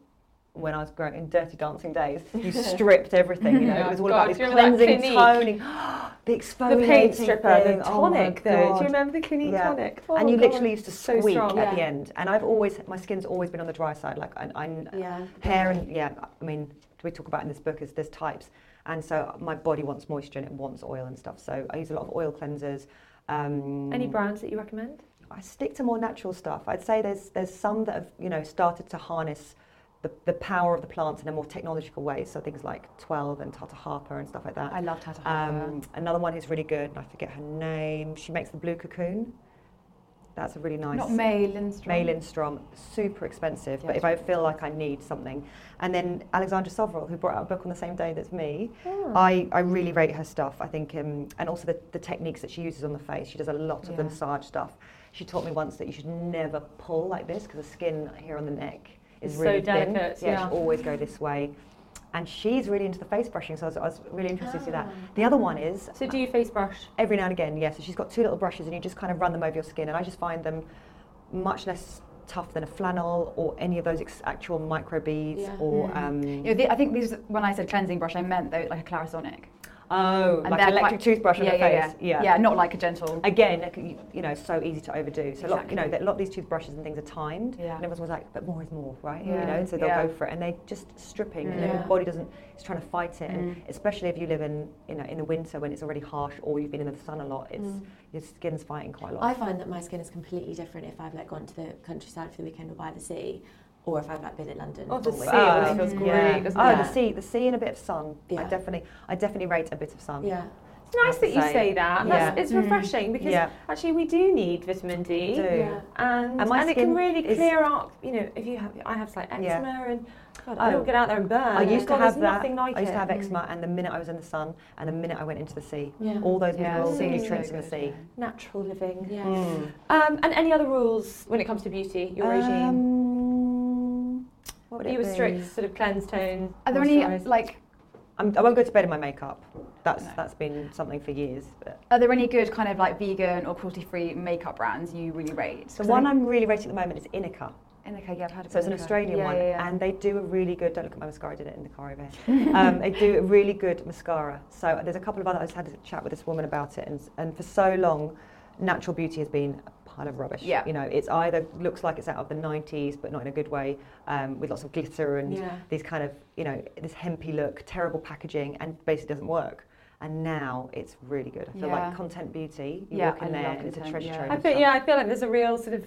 When I was growing in Dirty Dancing days, you stripped everything. You know, Yeah, it was all God, about this do you remember that cleansing, toning, the exfoliating, The paint stripper, thing. the Oh tonic though. Do you remember the Clinique Yeah. tonic? and you Oh, God. literally used to So squeak strong. at the end. And I've always, my skin's always been on the dry side. Like I, I Yeah. hair and yeah, I mean, we talk about in this book is there's types, and so my body wants moisture and it wants oil and stuff. So I use a lot of oil cleansers. Um, Any brands that you recommend? I stick to more natural stuff. I'd say there's there's some that have you know started to harness the, the power of the plants in a more technological way. So things like 12 and Tata Harper and stuff like that. I love Tata Harper. Um, another one who's really good, and I forget her name. She makes the blue cocoon. That's a really nice. Not May Lindstrom. May Lindstrom, super expensive, Yeah, but if I feel like I need something. And then Alexandra Soveral, who brought out a book on the same day as me, Oh. I, I really rate her stuff. I think, um, and also the, the techniques that she uses on the face. She does a lot of the massage stuff. She taught me once that you should never pull like this because the skin here on the neck is It's so really thin. delicate, Yeah, yeah. always go this way. And she's really into the face brushing, so I was, I was really interested to see that. Ah. The other one is So do you face brush? every now and again, yes. So she's got two little brushes, and you just kind of run them over your skin, and I just find them much less tough than a flannel or any of those ex- actual micro beads Yeah. or. Mm. Um, You know, the, I think these when I said cleansing brush, I meant though like a Clarisonic. Oh, And like an electric quite- toothbrush on yeah, the yeah, face. yeah, yeah, yeah, not like a gentle. Again, you, you know, so easy to overdo. So a lot, you know, a lot of these toothbrushes and things are timed, Yeah. and everyone's always like, "But more is more, right?" Yeah. You know, and so they'll Yeah. go for it, and they're just stripping, and then your body doesn't. It's trying to fight it, Mm. and especially if you live in, you know, in the winter when it's already harsh, or you've been in the sun a lot, it's Mm. your skin's fighting quite a lot. I find that my skin is completely different if I've like gone to the countryside for the weekend or by the sea, or if I've like been in London. Oh, the all sea always Um, feels yeah. great, doesn't oh, it? the sea, the sea, and a bit of sun. I Yeah. definitely, I definitely rate a bit of sun. Yeah. It's nice that you Say. say that. That's, Yeah. it's Mm. refreshing because Yeah. actually we do need vitamin D. Do. Yeah. And, And and it can really clear up, you know, if you have, I have like eczema Yeah. and God, I Oh. don't get out there and burn. I used God, to have there's that. like I used it. to have eczema, and the minute I was in the sun, and the minute I went into the sea, Yeah. all those Yeah, minerals sea and nutrients so in the sea. Natural living. Yeah. Mm. Um, and any other rules when it comes to beauty, your regime? What would it you a be? strict sort of cleanse tone? Are there any like I'm, I won't go to bed in my makeup. That's No. that's been something for years. But are there any good kind of like vegan or cruelty free makeup brands you really rate? The one I'm really rating at the moment is Inika. Inika, yeah, I've heard of So it's an Australian yeah, one, Yeah, yeah. and they do a really good. Don't look at my mascara. I did it in the car over here. um, they do a really good mascara. So there's a couple of other. I just had a chat with this woman about it, and and for so long, natural beauty has been a pile of rubbish. Yeah. You know, it's either looks like it's out of the 90s, but not in a good way, um, with lots of glitter and Yeah. these kind of you know this hempy look, terrible packaging, and basically doesn't work. And now it's really good. I feel Yeah. like content beauty. You Yeah, walk in I there love and it's a treasure yeah. trove. I of feel, yeah, I feel like there's a real sort of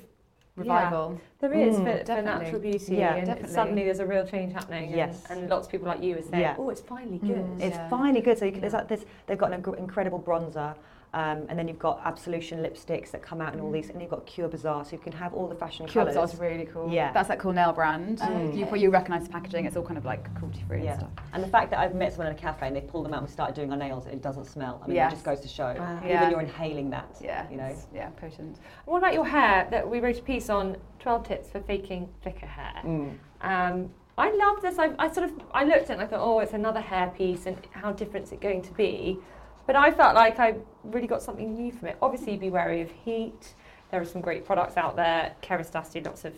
Revival. There is Mm, for, for natural beauty, Yeah, and definitely. suddenly there's a real change happening. Yes. and, and lots of people like you are saying, Yeah. "Oh, it's finally good." Mm. It's Yeah. finally good. So you can, there's like this. They've got an inc- incredible bronzer, um, and then you've got Absolution lipsticks that come out in all these, and you've got Kure Bazaar, so you can have all the fashion Kure colours. Bazaar's really cool. Yeah. That's that cool nail brand. Mm. You, you recognise the packaging, it's all kind of like cruelty free Yeah. and stuff. And the fact that I've met someone in a cafe and they pulled them out and we started doing our nails and it doesn't smell. I mean, Yes. it just goes to show. Wow. Even Yeah. you're inhaling that. Yeah. You know. it's- Yeah, potent. What about your hair? That we wrote a piece on 12 tips for faking thicker hair. Mm. Um, I love this. I, I sort of I looked at it and I thought, oh, it's another hair piece, and how different is it going to be? But I felt like I really got something new from it. Obviously, be wary of heat. There are some great products out there. Kerastase do lots of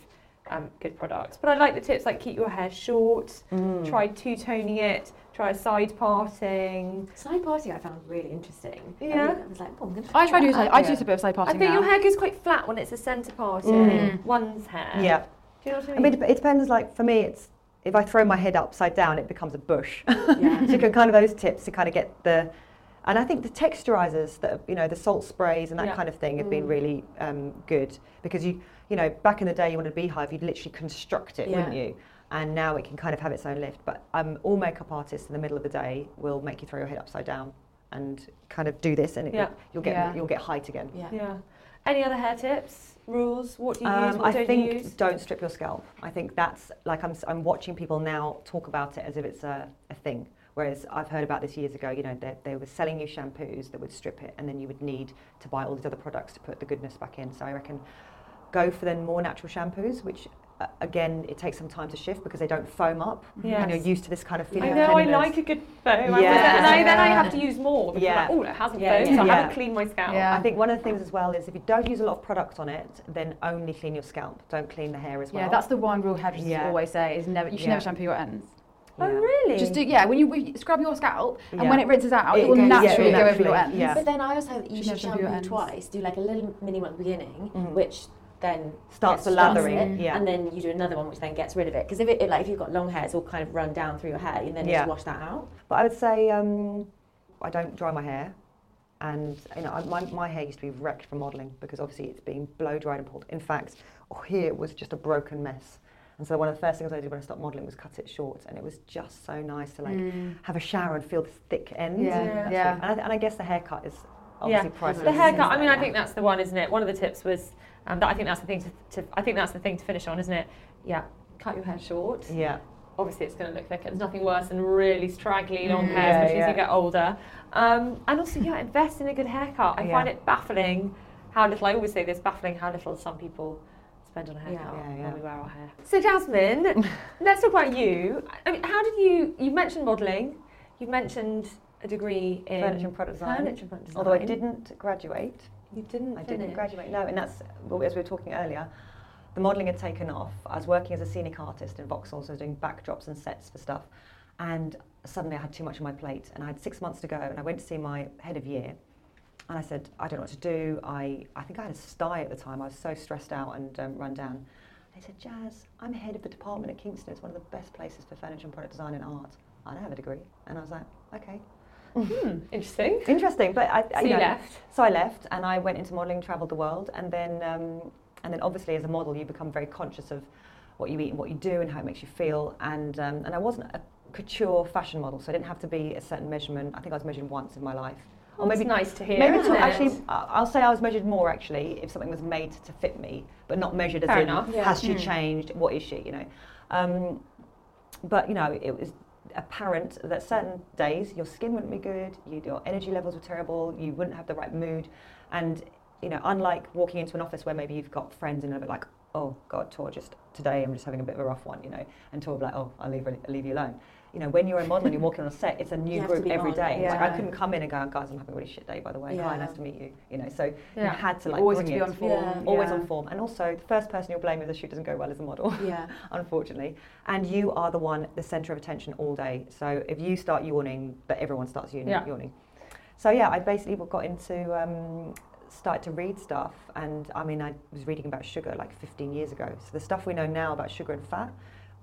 um, good products. But I like the tips like keep your hair short, Mm. try two toning it, try a side parting. Side parting I found really interesting. I Yeah. I was like, oh, I'm going to I try to do that. side, I do a bit of side parting. I think now. your hair goes quite flat when it's a centre parting. Mm. One's hair. Yeah. Do you know what I mean? I mean? mean, it it depends. Like for me, it's if I throw my head upside down, it becomes a bush. Yeah. so you can kind of those tips to kind of get the. And I think the texturizers that you know the salt sprays and that Yeah. kind of thing have been Mm. really um, good because you you know back in the day you wanted a beehive you'd literally construct it Yeah. wouldn't you and now it can kind of have its own lift but um, all makeup artists in the middle of the day will make you throw your head upside down and kind of do this and it, Yeah. you'll get Yeah. you'll get height again. Yeah. yeah. Any other hair tips, rules? What do you use? Um, What I don't think you use? don't strip your scalp. I think that's like I'm, s- I'm watching people now talk about it as if it's a, a thing. Whereas I've heard about this years ago, you know, they, they were selling you shampoos that would strip it and then you would need to buy all these other products to put the goodness back in. So I reckon go for the more natural shampoos, which uh, again, it takes some time to shift because they don't foam up. Yeah. And you're used to this kind of feeling I of know I like a good foam. I Yeah. was- and I, then I have to use more because Yeah. Like, oh, it hasn't Yeah, foamed, yeah. so I haven't cleaned my scalp. Yeah. I think one of the things as well is if you don't use a lot of product on it, then only clean your scalp. Don't clean the hair as well. Yeah, that's the one rule hairdressers Yeah. always say is never you should Yeah. never shampoo your ends. Oh, Yeah. really? Just do yeah, when you, when you scrub your scalp and Yeah. when it rinses out, it, It will goes- yeah, naturally go over your ends. yeah. But then I also think that you Should should shampoo your ends. twice. Do like a little mini one at the beginning, Mhm. which then Starts the gets- stops lathering, it, yeah. and then you do another one which then gets rid of it. Because if it, it- like if you've got long hair, it's all kind of run down through your hair, and then you Yeah. just wash that out. But I would say um, I don't dry my hair. And you know, I- my, my hair used to be wrecked from modelling because obviously it's been blow dried and pulled. In fact, oh, here it was just a broken mess. And so one of the first things I did when I stopped modelling was cut it short, and it was just so nice to like Mm. have a shower and feel the thick ends. Yeah, Yeah. yeah. And I, th- and I guess the haircut is obviously priceless. The haircut. I mean, I Yeah. think that's the one, isn't it? One of the tips was um, that I think that's the thing to, to. I think that's the thing to finish on, isn't it? Yeah. Cut your hair short. Yeah. Obviously, it's going to look thicker. There's nothing worse than really straggly long Mm. hair, Yeah, especially as you get older. Um, and also, yeah, invest in a good haircut. I Yeah. find it baffling how little. I always say this: baffling how little some people spend on a haircut Yeah. Yeah, yeah. when we wear our hair. So, Jasmine, let's talk about you. I mean, how did you? You mentioned modelling. You mentioned a degree in Furniture and product design. Furniture and product design. Although I didn't graduate. You didn't. I didn't finish. graduate, no, and that's well, as we were talking earlier. The modelling had taken off. I was working as a scenic artist in Vauxhall, so I was doing backdrops and sets for stuff. And suddenly I had too much on my plate and I had six months to go and I went to see my head of year and I said, I don't know what to do. I, I think I had a sty at the time. I was so stressed out and um, run down. They said, Jazz, I'm head of the department at Kingston. It's one of the best places for furniture and product design and art. I don't have a degree. And I was like, okay. Hmm, interesting. Interesting, but I, I So you know, left. so I left and I went into modelling, travelled the world, and then um, and then obviously as a model you become very conscious of what you eat and what you do and how it makes you feel. And um, and I wasn't a couture fashion model, so I didn't have to be a certain measurement. I think I was measured once in my life, Or maybe nice to hear. maybe isn't two, it? actually I- I'll say I was measured more actually if something was made to fit me, but not measured as Fair in enough. Yeah. has she Mm. changed, what is she, you know. Um, but you know it was apparent that certain days your skin wouldn't be good, you, your energy levels were terrible, you wouldn't have the right mood, and you know unlike walking into an office where maybe you've got friends and a bit like oh god Tor just today I'm just having a bit of a rough one you know and Tor will be like oh I'll leave I'll leave you alone you know when you're a model and you're walking on a set it's a new You group every day. every on day it. like I couldn't come in and go guys I'm having a really shit day by the way hi Yeah. nice to meet you you know so you Yeah. had to like always bring to be it on form. Yeah. always Yeah. on form and also the first person you'll blame if the shoot doesn't go well is a model Yeah. unfortunately. And you are the one, the centre of attention all day. So if you start yawning, but everyone starts yawning. Yeah. yawning. So yeah, I basically got into, um, started to read stuff. And I mean, I was reading about sugar like 15 years ago. So the stuff we know now about sugar and fat,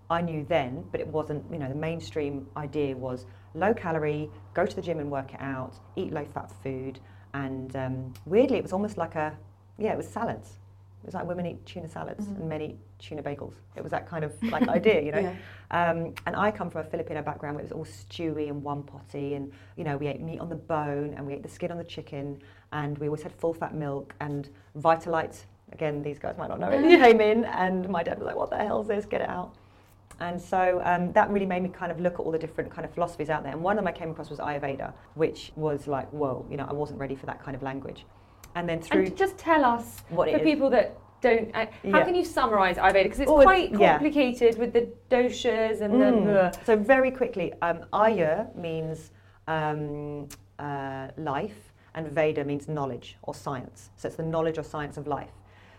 I knew then, but it wasn't, you know, the mainstream idea was low calorie, go to the gym and work it out, eat low fat food. And um, weirdly, it was almost like a, yeah, it was salads. It was like women eat tuna salads Mhm. and men eat tuna bagels. It was that kind of like idea, you know. Yeah. Um, and I come from a Filipino background where it was all stewy and one potty, and you know we ate meat on the bone and we ate the skin on the chicken, and we always had full fat milk and Vitalite. Again, these guys might not know it. Came in, and my dad was like, "What the hell is this? Get it out!" And so um, that really made me kind of look at all the different kind of philosophies out there. And one of them I came across was Ayurveda, which was like, whoa, you know, I wasn't ready for that kind of language. And then through And just tell us what for people that don't. Uh, how Yeah. can you summarise Ayurveda? Because it's Oh, quite yeah. complicated with the doshas and Mm. the. So very quickly, um, Ayur means um, uh, life, and Veda means knowledge or science. So it's the knowledge or science of life.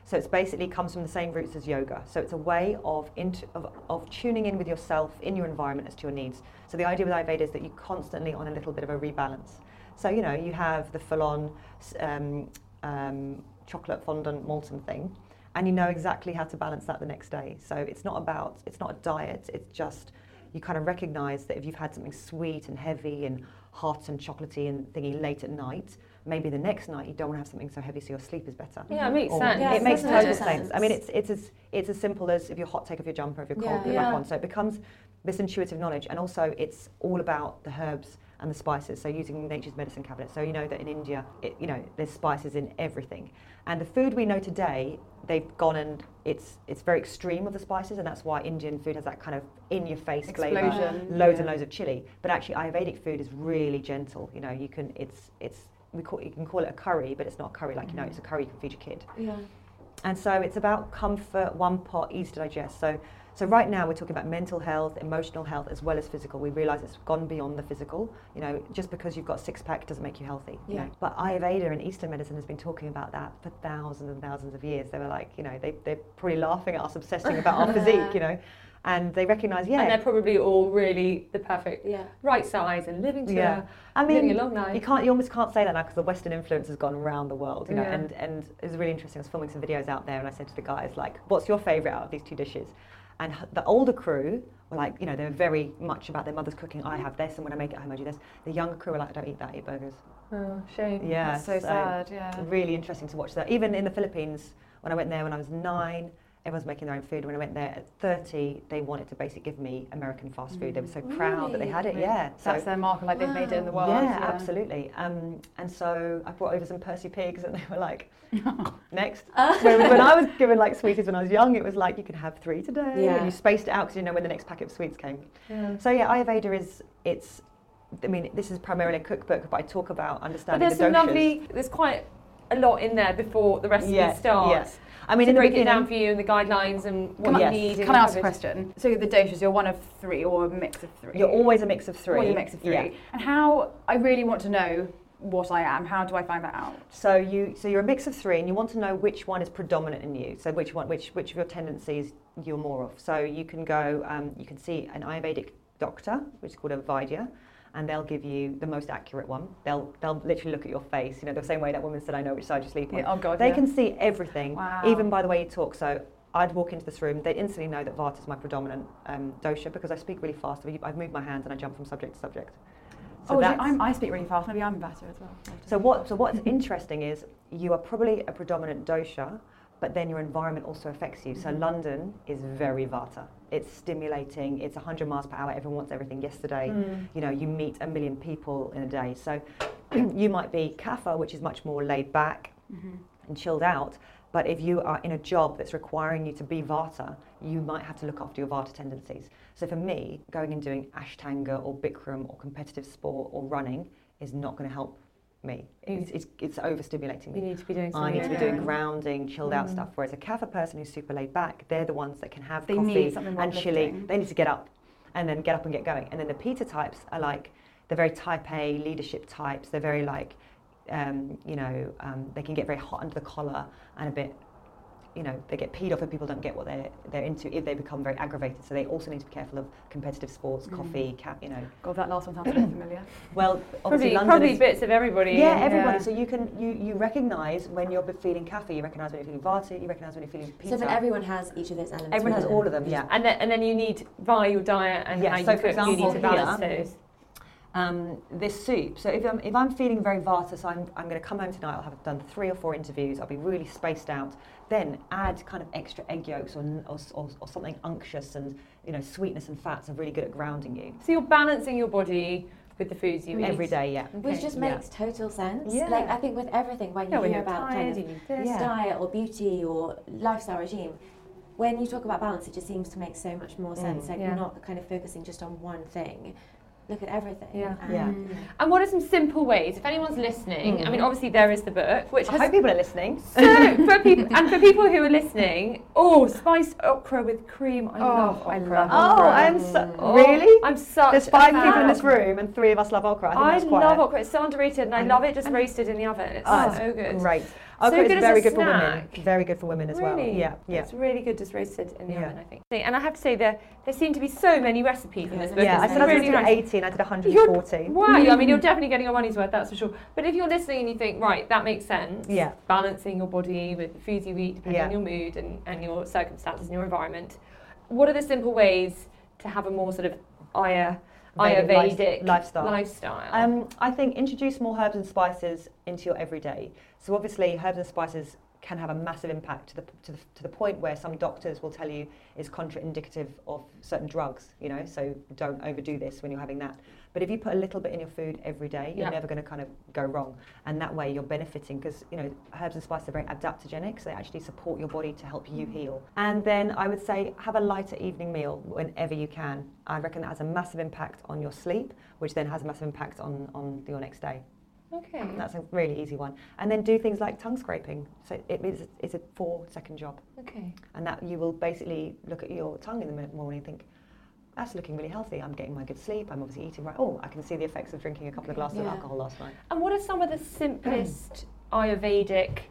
So it's basically comes from the same roots as yoga. So it's a way of, int- of, of tuning in with yourself in your environment as to your needs. So the idea with Ayurveda is that you're constantly on a little bit of a rebalance. So you know you have the full-on um, um, chocolate fondant molten thing, and you know exactly how to balance that the next day. So it's not about it's not a diet. It's just you kind of recognise that if you've had something sweet and heavy and hot and chocolatey and thingy late at night, maybe the next night you don't want to have something so heavy so your sleep is better. Yeah, it makes Or- sense. Yeah, it makes total sense. sense. I mean, it's it's as it's as simple as if you're hot, take off your jumper. If you're cold, Yeah. put it back on. So it becomes this intuitive knowledge, and also it's all about the herbs and the spices. So using nature's medicine cabinet. So you know that in India, it, you know, there's spices in everything, and the food we know today, they've gone and it's it's very extreme with the spices, and that's why Indian food has that kind of in-your-face flavour loads yeah. and loads of chili. But actually, Ayurvedic food is really gentle. You know, you can it's it's we call you can call it a curry, but it's not a curry like you know it's a mm. curry you can feed your kid. Yeah. And so it's about comfort, one pot, easy to digest. So so right now we're talking about mental health, emotional health, as well as physical. We realise it's gone beyond the physical. You know, just because you've got six pack doesn't make you healthy. You Yeah. know? But Ayurveda and Eastern medicine has been talking about that for thousands and thousands of years. They were like, you know, they they're probably laughing at us obsessing about our physique. You know, and they recognise, yeah, And they're probably all really the perfect Yeah. right size and living to Yeah. a, I living mean, a long life. You can't. You almost can't say that now because the Western influence has gone around the world. You know, Yeah. and and it was really interesting. I was filming some videos out there, and I said to the guys like, "What's your favourite out of these two dishes?" And the older crew were like, you know, they're very much about their mother's cooking. I have this, and when I make it at home, I do this. The younger crew were like, "I don't eat that. I eat burgers." oh, shame. Yeah, That's so, sad. Yeah. Really interesting to watch that. Even in the Philippines, when I went there when I was nine, everyone's making their own food. When I went there at 30, they wanted to basically give me American fast food. They were so proud that they had it. Really? Yeah. So That's their mark, like they've made it in the world. yeah, absolutely. Um, and so I brought over some Percy pigs, and they were like, "Next." Whereas when I was given like sweeties when I was young, it was like you can have three today, Yeah. and you spaced it out because you know when the next packet of sweets came. Yeah. So yeah, Ayurveda is it's. I mean, this is primarily a cookbook, but I talk about understanding. But there's the some doshas. lovely. There's quite a lot in there before the recipe Yeah, starts. yeah. I mean, to in the break it down for you and the guidelines and what you need. Can I ask a question? So the doshas, you're one of three or a mix of three? you're always a mix of three. Always a mix of three. Yeah. And how, I really want to know what I am. How do I find that out? So you, so you're a mix of three, and you want to know which one is predominant in you. So which one, which which of your tendencies you're more of. So you can go, um, you can see an Ayurvedic doctor, which is called a Vaidya, and they'll give you the most accurate one. They'll they'll literally look at your face, you know, the same way that woman said, "I know which side you sleep on." Yeah, oh god. They yeah. can see everything, Wow. even by the way you talk. So I'd walk into this room, they'd instantly know that Vata is my predominant um, dosha because I speak really fast. I've moved my hands and I jump from subject to subject. So oh, I'm, I speak really fast. Maybe I'm Vata as well. so what? So what's interesting is you are probably a predominant dosha, but then your environment also affects you. So Mhm. London is very vata. It's stimulating. It's 100 miles per hour. Everyone wants everything yesterday. Mm. You know, you meet a million people in a day. So you might be kapha, which is much more laid back Mm-hmm. and chilled out. But if you are in a job that's requiring you to be Vata, you might have to look after your Vata tendencies. So for me, going and doing Ashtanga or Bikram or competitive sport or running is not going to help me. It's, it's, it's overstimulating You me. need to be doing I need to be Yeah. doing grounding, chilled out Mm. stuff. Whereas a Kapha person who's super laid back, they're the ones that can have They coffee and chili. They need to get up and then get up and get going. And then the Pitta types are like, they're very type A leadership types. They're very like, um, you know, um, they can get very hot under the collar and a bit, you know, they get peed off if people don't get what they're, they're into if they become very aggravated. So they also need to be careful of competitive sports, Mm. coffee, cap, you know. God, that last one sounds a bit familiar. Well, obviously Probably, London probably is, bits of everybody. yeah, everybody. Yeah. So you can you you recognise when you're feeling kapha, you recognise when you're feeling vata, you recognise when you're feeling pitta. So, but everyone has each of those elements. Everyone has within all of them, yeah. And then, and then you need via your diet and Yeah, how so you for cook, you need to example, balance here- those. um, this soup. So if I'm if I'm feeling very vata, so I'm I'm going to come home tonight. I'll have done three or four interviews. I'll be really spaced out. Then add kind of extra egg yolks or or, or, or something unctuous and you know sweetness and fats are really good at grounding you So you're balancing your body with the foods you eat. every day. Yeah. Okay. Which just Yeah. makes total sense. Yeah. Like I think with everything, when you when hear you're about tired, kind of this. Yeah. diet or beauty or lifestyle regime, when you talk about balance, it just seems to make so much more sense. Mm. Like Yeah. you're not kind of focusing just on one thing. Look at everything. Yeah. And, Yeah. And what are some simple ways? If anyone's listening, I mean, Mhm. obviously there is the book, which I has hope people are listening. so for people and for people who are listening, oh, spiced okra with cream. I Oh, love okra. I love Oh, okra. I'm so Oh, really. I'm such. There's a five fan. people in this room, and three of us love okra. I think I that's love a- okra. It's so underrated, and I And- love it just and- roasted in the oven. It's Oh, so good. Great. So Okra good is very good for women. Very good for women as well. Yeah, yeah. It's really good just roasted in the Yeah. oven, I think. And I have to say there there seem to be so many recipes in this book. Yeah, I said I was really going to do nice. 80 and I did 140. Wow, I mean, you're definitely getting your money's worth, that's for sure. But if you're listening and you think, right, that makes sense, Yeah. balancing your body with the foods you eat, depending Yeah. on your mood and, and your circumstances and your environment, what are the simple ways to have a more sort of Aya, Vedic Ayurvedic lifestyle. lifestyle? Um, I think introduce more herbs and spices into your everyday. So obviously, herbs and spices can have a massive impact to the to the, to the point where some doctors will tell you is contraindicative of certain drugs. You know, so don't overdo this when you're having that. But if you put a little bit in your food every day, you're Yeah. never going to kind of go wrong, and that way you're benefiting because you know herbs and spices are very adaptogenic, so they actually support your body to help you mm. heal. And then I would say have a lighter evening meal whenever you can. I reckon that has a massive impact on your sleep, which then has a massive impact on on your next day. Okay. That's a really easy one. And then do things like tongue scraping. So it is it's a four second job, Okay. and that you will basically look at your tongue in the morning and think. That's looking really healthy. I'm getting my good sleep. I'm obviously eating right. Oh, I can see the effects of drinking a couple of glasses of alcohol last night. And what are some of the simplest Ayurvedic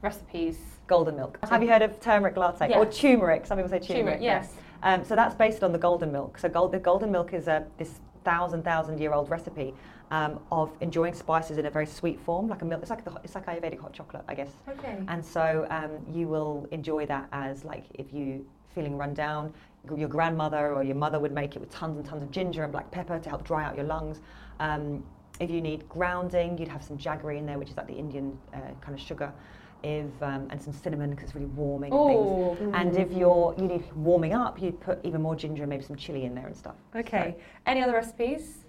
recipes? Golden milk. Have you heard of turmeric latte Yeah. or turmeric? Some people say turmeric. Turmeric, yes. Um, so that's based on the golden milk. So gold, the golden milk is a this thousand thousand year old recipe um, of enjoying spices in a very sweet form, like a milk. It's like the, it's like Ayurvedic hot chocolate, I guess. Okay. And so um, you will enjoy that as like if you feeling run down, your grandmother or your mother would make it with tons and tons of ginger and black pepper to help dry out your lungs. Um, if you need grounding, you'd have some jaggery in there, which is like the Indian uh, kind of sugar. If, um, and some cinnamon because it's really warming and things. Oh, And if you're you need warming up, you'd put even more ginger and maybe some chili in there and stuff. okay. Any other recipes?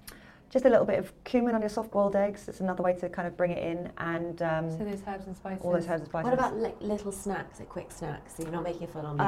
Just a little bit of cumin on your soft-boiled eggs. It's another way to kind of bring it in, and um, So those herbs and spices. all those herbs and spices. What about like little snacks, like quick snacks? So you're not making a full on meal.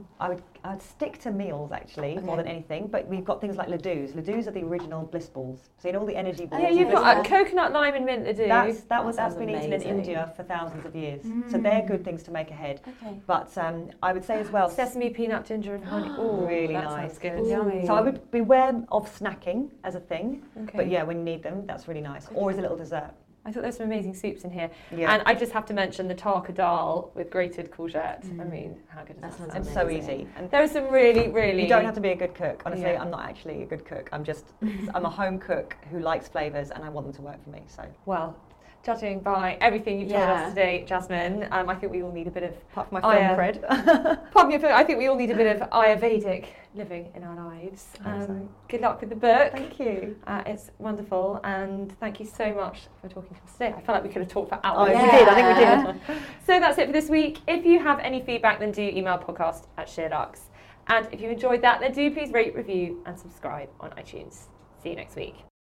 Um, I would I would stick to meals actually more than anything. But we've got things like ladoos. Ladoos are the original bliss balls. So you know all the energy Oh, balls. yeah, you've got coconut, lime, and mint. Do. That's that was That that's been eaten in. India for thousands of years. So they're good things to make ahead. okay. But um, I would say as well. Sesame, peanut, ginger, and honey. Oh, Really that nice. good. Ooh. So I would beware of snacking as a thing. Okay. But yeah, when you need them, that's really nice. Or as a little dessert. I thought there were some amazing soups in here. Yeah. And I just have to mention the tarka dal with grated courgette. I Mm. mean, how good is That that? sounds and so easy. And There are some really, really. you don't have to be a good cook. Honestly, Yeah. I'm not actually a good cook. I'm just I'm a home cook who likes flavors and I want them to work for me. So Well, judging by everything you've told Yeah. us today, Jasmine, um, I think we all need a bit of. apart from my film yeah. cred. Pardon me, if I think we all need a bit of Ayurvedic living in our lives. Um, good luck with the book. Thank you. Uh, it's wonderful, and thank you so much for talking to us today. I felt like we could have talked for Oh, hours. we did. I think we did. So that's it for this week. If you have any feedback, then do email podcast at SheerLuxe. And if you enjoyed that, then do please rate, review, and subscribe on iTunes. See you next week.